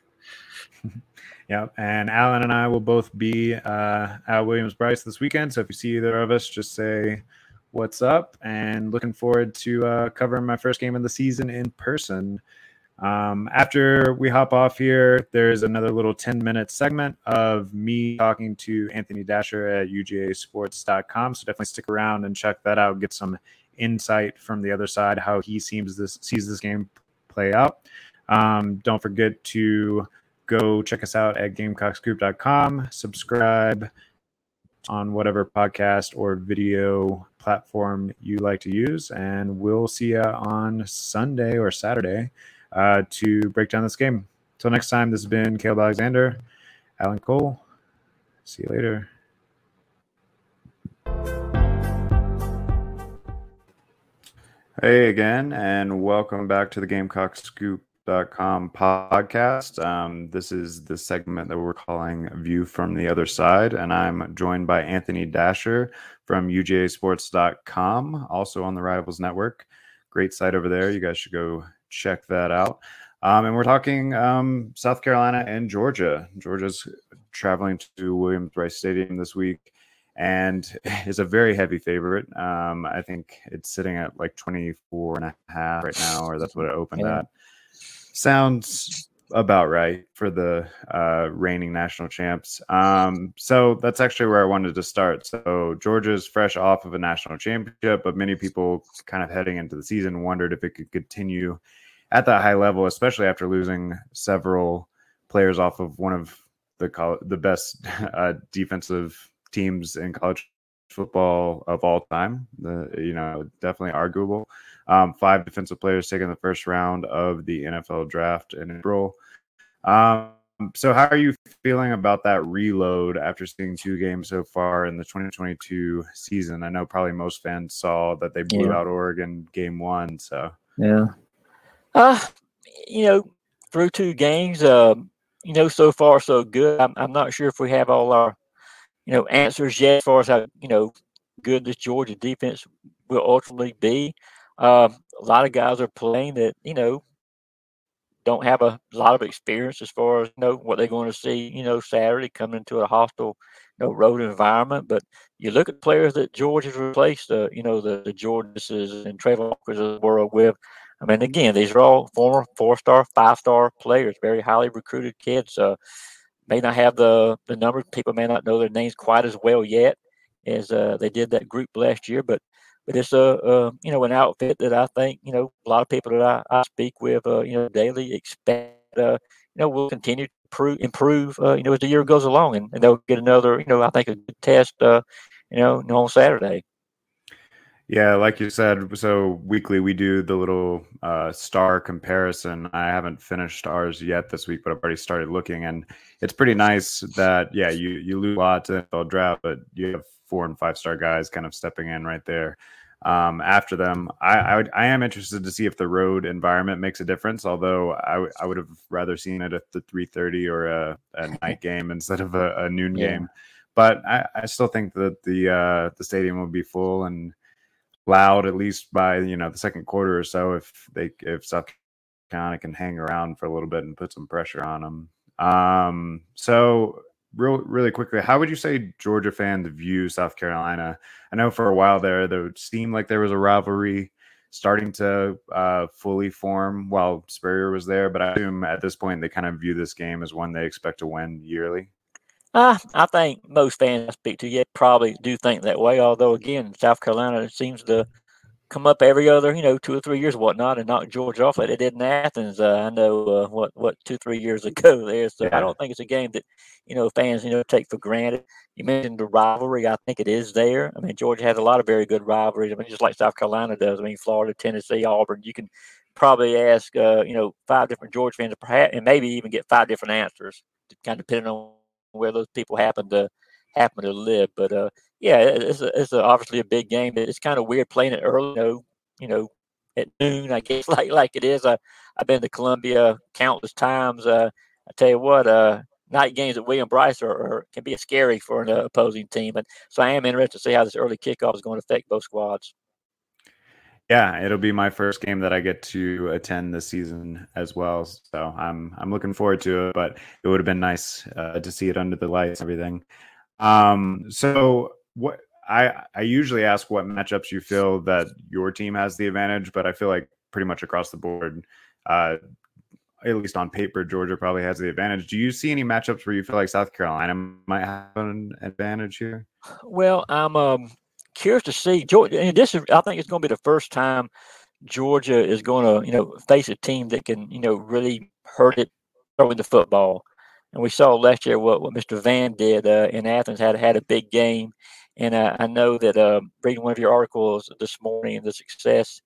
<laughs> yeah, and Alan and I will both be uh, at Williams Brice this weekend. So if you see either of us, just say what's up. And looking forward to uh, covering my first game of the season in person. Um, after we hop off here, there's another little 10 minute segment of me talking to Anthony Dasher at UGAsports.com. So definitely stick around and check that out. Get some insight from the other side how he seems this sees this game play out. Um, don't forget to go check us out at GamecockScoop.com. Subscribe on whatever podcast or video platform you like to use, and we'll see you on Sunday or Saturday uh, to break down this game. Until next time, this has been Caleb Alexander, Alan Cole. See you later. Hey again, and welcome back to the GamecockScoop.com podcast. Um, this is the segment that we're calling View from the Other Side, and I'm joined by Anthony Dasher from UGAsports.com, also on the Rivals Network. Great site over there. You guys should go check that out. Um, and we're talking um, South Carolina and Georgia. Georgia's traveling to Williams Brice Stadium this week and <laughs> is a very heavy favorite. Um, I think it's sitting at like 24 and a half right now, or that's what it opened yeah. at. Sounds about right for the uh, reigning national champs. Um, so that's actually where I wanted to start. So Georgia's fresh off of a national championship, but many people kind of heading into the season wondered if it could continue at that high level, especially after losing several players off of one of the the best <laughs> uh, defensive teams in college football of all time. The you know definitely arguable. Um, five defensive players taken the first round of the NFL draft in April. Um, so how are you feeling about that reload after seeing two games so far in the 2022 season? I know probably most fans saw that they blew yeah. out Oregon game one. So yeah, uh, you know, through two games, uh, you know, so far so good. I'm, I'm not sure if we have all our, you know, answers yet as far as how you know good this Georgia defense will ultimately be. Uh, a lot of guys are playing that you know don't have a lot of experience as far as you know what they're going to see. You know, Saturday coming into a hostile, you know, road environment. But you look at players that George has replaced. Uh, you know, the the and Travon Walkers of the world with. I mean, again, these are all former four-star, five-star players, very highly recruited kids. Uh, may not have the the numbers. People may not know their names quite as well yet as uh, they did that group last year. But but it's a, you know an outfit that I think you know a lot of people that I, I speak with uh, you know daily expect uh, you know will continue to improve, improve uh, you know as the year goes along, and, and they'll get another you know I think a good test uh, you know on Saturday. Yeah, like you said, so weekly we do the little uh, star comparison. I haven't finished ours yet this week, but I've already started looking, and it's pretty nice that yeah, you you lose a lot to NFL draft, but you have four and five star guys kind of stepping in right there. Um, after them, I, I, would, I am interested to see if the road environment makes a difference. Although I, w- I would have rather seen it at the three thirty or a, a <laughs> night game instead of a, a noon yeah. game. But I, I still think that the uh, the stadium will be full and loud at least by you know the second quarter or so if they if South Carolina can hang around for a little bit and put some pressure on them. Um, so real really quickly, how would you say Georgia fans view South Carolina? I know for a while there, there seemed like there was a rivalry starting to uh, fully form while Spurrier was there, but I assume at this point they kind of view this game as one they expect to win yearly. Uh, I think most fans I speak to yet probably do think that way. Although again, South Carolina seems to come up every other, you know, two or three years, whatnot, and knock Georgia off like they did in Athens. Uh, I know uh, what what two three years <laughs> ago there. So yeah. I don't think it's a game that you know fans you know take for granted. You mentioned the rivalry. I think it is there. I mean, Georgia has a lot of very good rivalries. I mean, just like South Carolina does. I mean, Florida, Tennessee, Auburn. You can probably ask uh, you know five different Georgia fans, perhaps, and maybe even get five different answers, kind of depending on where those people happen to happen to live. But uh, yeah, it's a, it's a, obviously a big game. It's kind of weird playing it early, you know, you know, at noon. I guess <laughs> like like it is. I I've been to Columbia countless times. Uh, I tell you what, uh, night games at William Brice are, are can be scary for an uh, opposing team. And so I am interested to see how this early kickoff is going to affect both squads. Yeah, it'll be my first game that I get to attend this season as well. So I'm I'm looking forward to it. But it would have been nice uh, to see it under the lights and everything. Um, so what I I usually ask what matchups you feel that your team has the advantage, but I feel like pretty much across the board, uh, at least on paper, Georgia probably has the advantage. Do you see any matchups where you feel like South Carolina might have an advantage here? Well, I'm um, curious to see Georgia. And this is, I think, it's going to be the first time Georgia is going to, you know, face a team that can, you know, really hurt it throwing the football. And we saw last year what, what Mr. Vann did uh, in Athens had had a big game. And uh, I know that uh, reading one of your articles this morning, the success,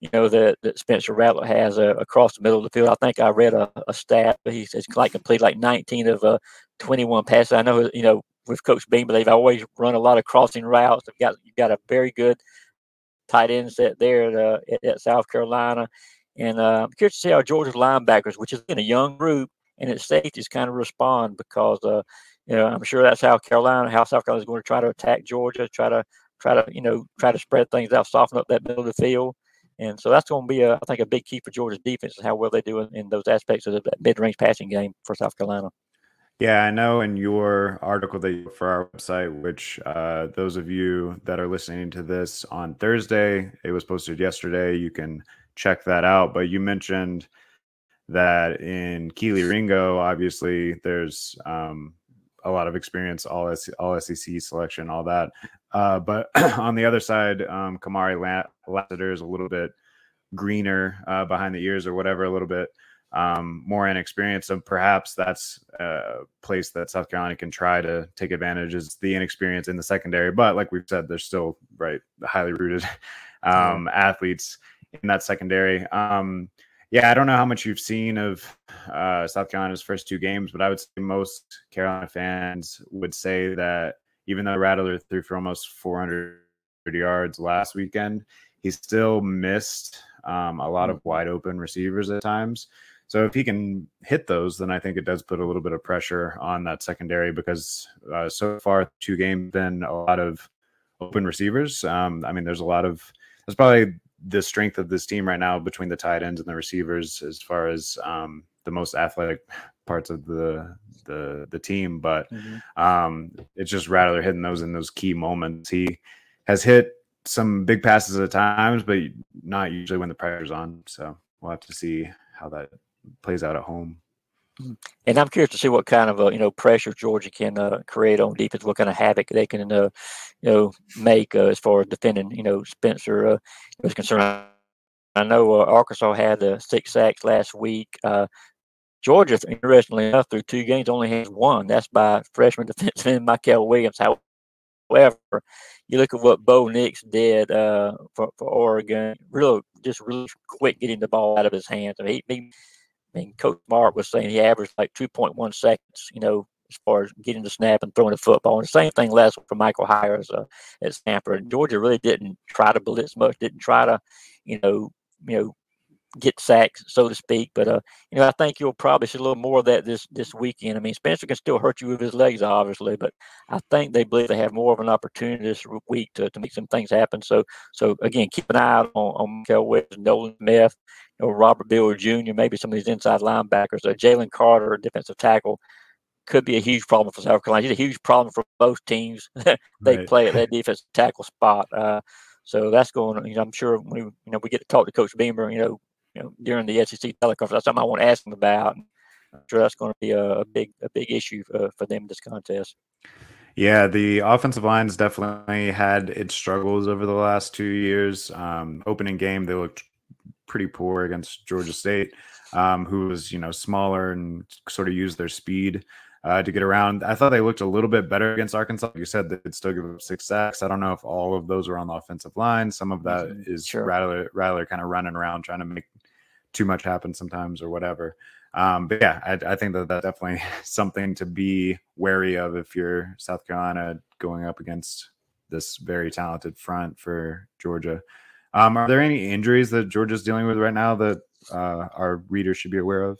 you know, that, that Spencer Rattler has uh, across the middle of the field. I think I read a, a stat. He says like complete like 19 of uh, 21 passes. I know, you know, with Coach Beam, they've always run a lot of crossing routes. They've got you've got a very good tight end set there at, uh, at, at South Carolina. And uh, I'm curious to see how Georgia's linebackers, which is in a young group, and its safeties kind of respond because uh, you know I'm sure that's how Carolina, how South Carolina is going to try to attack Georgia, try to try to you know try to spread things out, soften up that middle of the field. And so that's going to be, a, I think, a big key for Georgia's defense is how well they do in, in those aspects of that mid-range passing game for South Carolina. Yeah, I know in your article that you for our website, which uh, those of you that are listening to this on Thursday, it was posted yesterday. You can check that out. But you mentioned that in Kelee Ringo, obviously, there's um, a lot of experience, all all SEC selection, all that. Uh, but <clears throat> on the other side, um, Kamari Lassiter is a little bit greener uh, behind the ears or whatever, a little bit um, more inexperienced. So perhaps that's a place that South Carolina can try to take advantage is the inexperience in the secondary. But like we've said, there's still right highly rooted um, athletes in that secondary. Um, yeah, I don't know how much you've seen of uh, South Carolina's first two games, but I would say most Carolina fans would say that even though Rattler threw for almost 400 yards last weekend, he still missed um, a lot of mm-hmm. wide open receivers at times. So if he can hit those, then I think it does put a little bit of pressure on that secondary because uh, so far two games been a lot of open receivers. Um, I mean, there's a lot of there's probably the strength of this team right now between the tight ends and the receivers as far as um, the most athletic parts of the the the team. But mm-hmm. um, it's just Rattler hitting those in those key moments. He has hit some big passes at times, but not usually when the pressure's on. So we'll have to see how that plays out at home. And I'm curious to see what kind of uh, you know pressure Georgia can uh, create on defense. What kind of havoc they can uh, you know make uh, as far as defending you know Spencer uh, concerned. I know uh, Arkansas had the six sacks last week. Georgia, interestingly enough, through two games only has one. That's by freshman <laughs> defenseman Mykel Williams. However, you look at what Bo Nix did for, for Oregon, real just really quick getting the ball out of his hands. I mean, he, I mean, Coach Mark was saying he averaged like 2.1 seconds, you know, as far as getting the snap and throwing the football. And the same thing last for Michael Hiers uh, at Samford. Georgia really didn't try to blitz much, didn't try to, you know, you know, get sacks, so to speak. But uh, you know, I think you'll probably see a little more of that this this weekend. I mean, Spencer can still hurt you with his legs, obviously, but I think they believe they have more of an opportunity this week to, to make some things happen. So so again, keep an eye out on, on Kel West, Nolan Smith, you know, Robert Beal Jr., maybe some of these inside linebackers. Uh, Jalen Carter, defensive tackle, could be a huge problem for South Carolina. He's a huge problem for both teams. <laughs> they right. play at that defensive tackle spot. Uh, so that's going. You know, I'm sure when we, you know we get to talk to Coach Beamer, you know, you know during the SEC teleconference, that's something I want to ask them about. I'm sure that's going to be a, big a big issue uh, for them in this contest. Yeah, the offensive line's definitely had its struggles over the last two years. Um, opening game, they looked pretty poor against Georgia State, um, who was you know smaller and sort of used their speed uh, to get around. I thought they looked a little bit better against Arkansas. You said they'd still give up six sacks. I don't know if all of those were on the offensive line. Some of that is mm-hmm. sure. Rattler, Rattler kind of running around trying to make too much happens sometimes or whatever. Um, but yeah, I, I, think that that's definitely <laughs> something to be wary of if you're South Carolina going up against this very talented front for Georgia. Um, are there any injuries that Georgia's dealing with right now that uh, our readers should be aware of?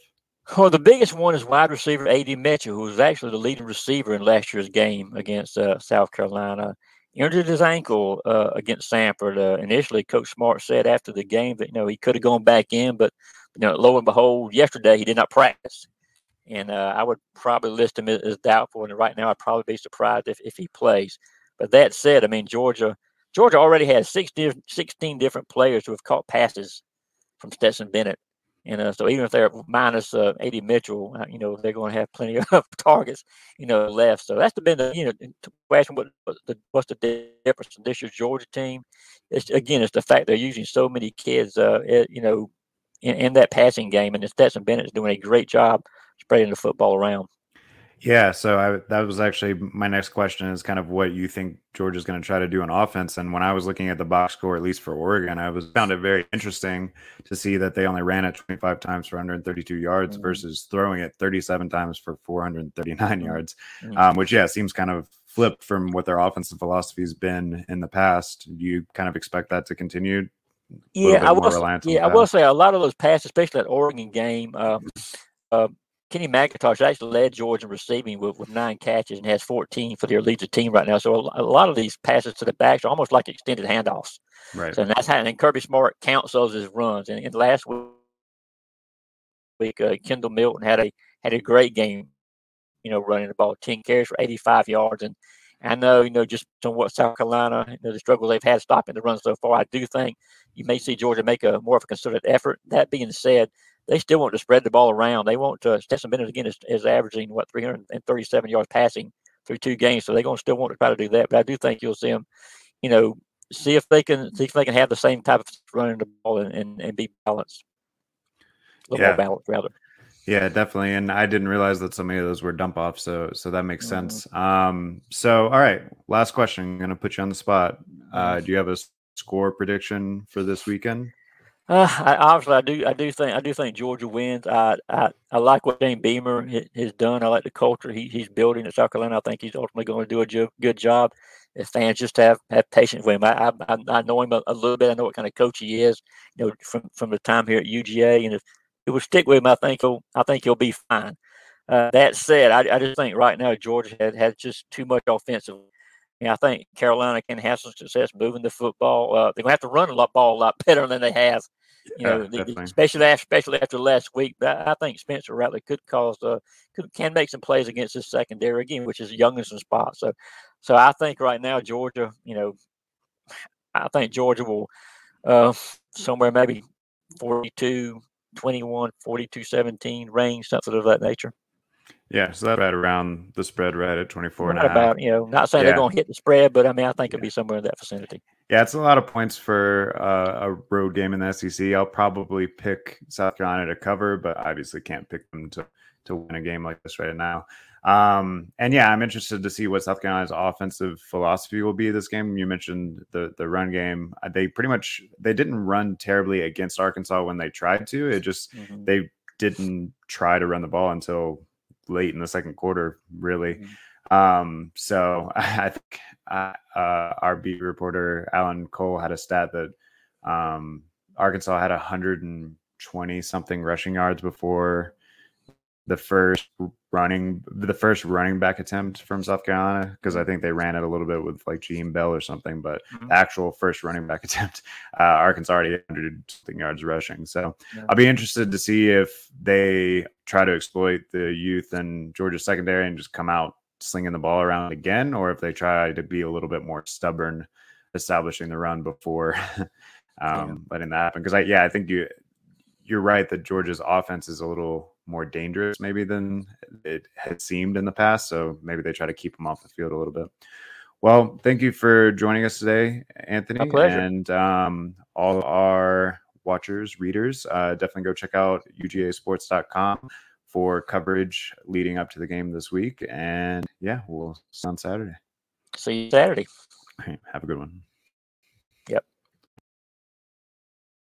Well, the biggest one is wide receiver A.D. Mitchell, who was actually the leading receiver in last year's game against uh, South Carolina. Injured his ankle uh, against Samford. Uh, initially, Coach Smart said after the game that you know he could have gone back in, but you know, lo and behold, yesterday he did not practice, and uh, I would probably list him as doubtful. And right now, I'd probably be surprised if, if he plays. But that said, I mean Georgia Georgia already has 16, 16 different players who have caught passes from Stetson Bennett. And uh, so even if they're minus uh, A.D. Mitchell, uh, you know, they're going to have plenty <laughs> of targets, you know, left. So that's been the, you know, question what, the, what's the difference in this year's Georgia team? It's again, it's the fact they're using so many kids, uh, it, you know, in, in, that passing game, and Stetson Bennett is doing a great job spreading the football around. Yeah, so I, that was actually my next question is kind of what you think George is going to try to do on offense. And when I was looking at the box score, at least for Oregon, I was found it very interesting to see that they only ran it 25 times for 132 yards mm-hmm. versus throwing it 37 times for 439 mm-hmm. yards, mm-hmm. um, which yeah seems kind of flipped from what their offensive philosophy has been in the past. Do you kind of expect that to continue? Yeah, I will. Yeah, I will say a lot of those passes, especially that Oregon game. Uh, uh, Kenny McIntosh actually led Georgia in receiving with, with nine catches and has 14 for their leads the team right now. So a, a, lot of these passes to the backs are almost like extended handoffs. Right. So that's how and Kirby Smart counts those as runs. And, and last week, uh, Kendall Milton had a had a great game. You know, running the ball, 10 carries for 85 yards. And I know, you know, just on what South Carolina, you know, the struggles they've had stopping the run so far, I do think you may see Georgia make a more of a concerted effort. That being said, they still want to spread the ball around. They want to. Stetson Bennett again is, is averaging what 337 yards passing through two games, so they're going to still want to try to do that. But I do think you'll see them, you know, see if they can see if they can have the same type of running the ball and, and, and be balanced, a little Yeah. more balanced rather. Yeah, definitely. And I didn't realize that so many of those were dump offs. So so that makes Mhm. sense. Um, so all right, last question. I'm gonna put you on the spot. Uh, do you have a score prediction for this weekend? Uh, I, obviously, I do. I do think. I do think Georgia wins. I I, I like what Shane Beamer has done. I like the culture he, he's building at South Carolina. I think he's ultimately going to do a jo- good job. If fans just have have patience with him, I I, I- know him a, a little bit. I know what kind of coach he is. You know, from from the time here at UGA, and if he will stick with him, I think he'll I think he'll be fine. Uh, that said, I, I just think right now Georgia has, has just too much offensive. And I think Carolina can have some success moving the football. Uh, they're gonna have to run a lot ball a lot <laughs> better than they have you know, the- especially after, especially after last week. I think Spencer Rattler could cause uh, could can make some plays against his secondary again, which is young in some spots. So, so I think right now Georgia, you know, I think Georgia will uh, somewhere maybe 42, 21, 42, 17 range, something of that nature. Yeah, so that's right around the spread right at 24 and a Not half. about you know, not saying Yeah. they're going to hit the spread, but I mean I think it'll Yeah. be somewhere in that vicinity. Yeah, it's a lot of points for uh, a road game in the SEC. I'll probably pick South Carolina to cover, but obviously can't pick them to to win a game like this right now. Um, and yeah, I'm interested to see what South Carolina's offensive philosophy will be this game. You mentioned the the run game. Uh, They pretty much they didn't run terribly against Arkansas when they tried to. It just Mhm. they didn't try to run the ball until late in the second quarter, really. Mhm. Um, so <laughs> I think uh, uh, our beat reporter Alan Cole had a stat that um, Arkansas had 120 something rushing yards before the first running the first running back attempt from South Carolina because I think they ran it a little bit with like Jaheim Bell or something, but Mhm. the actual first running back <laughs> attempt, uh, Arkansas already had 100 something yards rushing. So Yeah. I'll be interested to see if they try to exploit the youth and Georgia secondary and just come out slinging the ball around again, or if they try to be a little bit more stubborn, establishing the run before <laughs> um, letting that happen. Because I, yeah, I think you you're right that Georgia's offense is a little more dangerous maybe than it had seemed in the past. So maybe they try to keep them off the field a little bit. Well, thank you for joining us today, Anthony, and um, all our watchers, readers. Uh, definitely go check out ugasports.com for coverage leading up to the game this week. And yeah, we'll see you on Saturday. See you Saturday. Have a good one.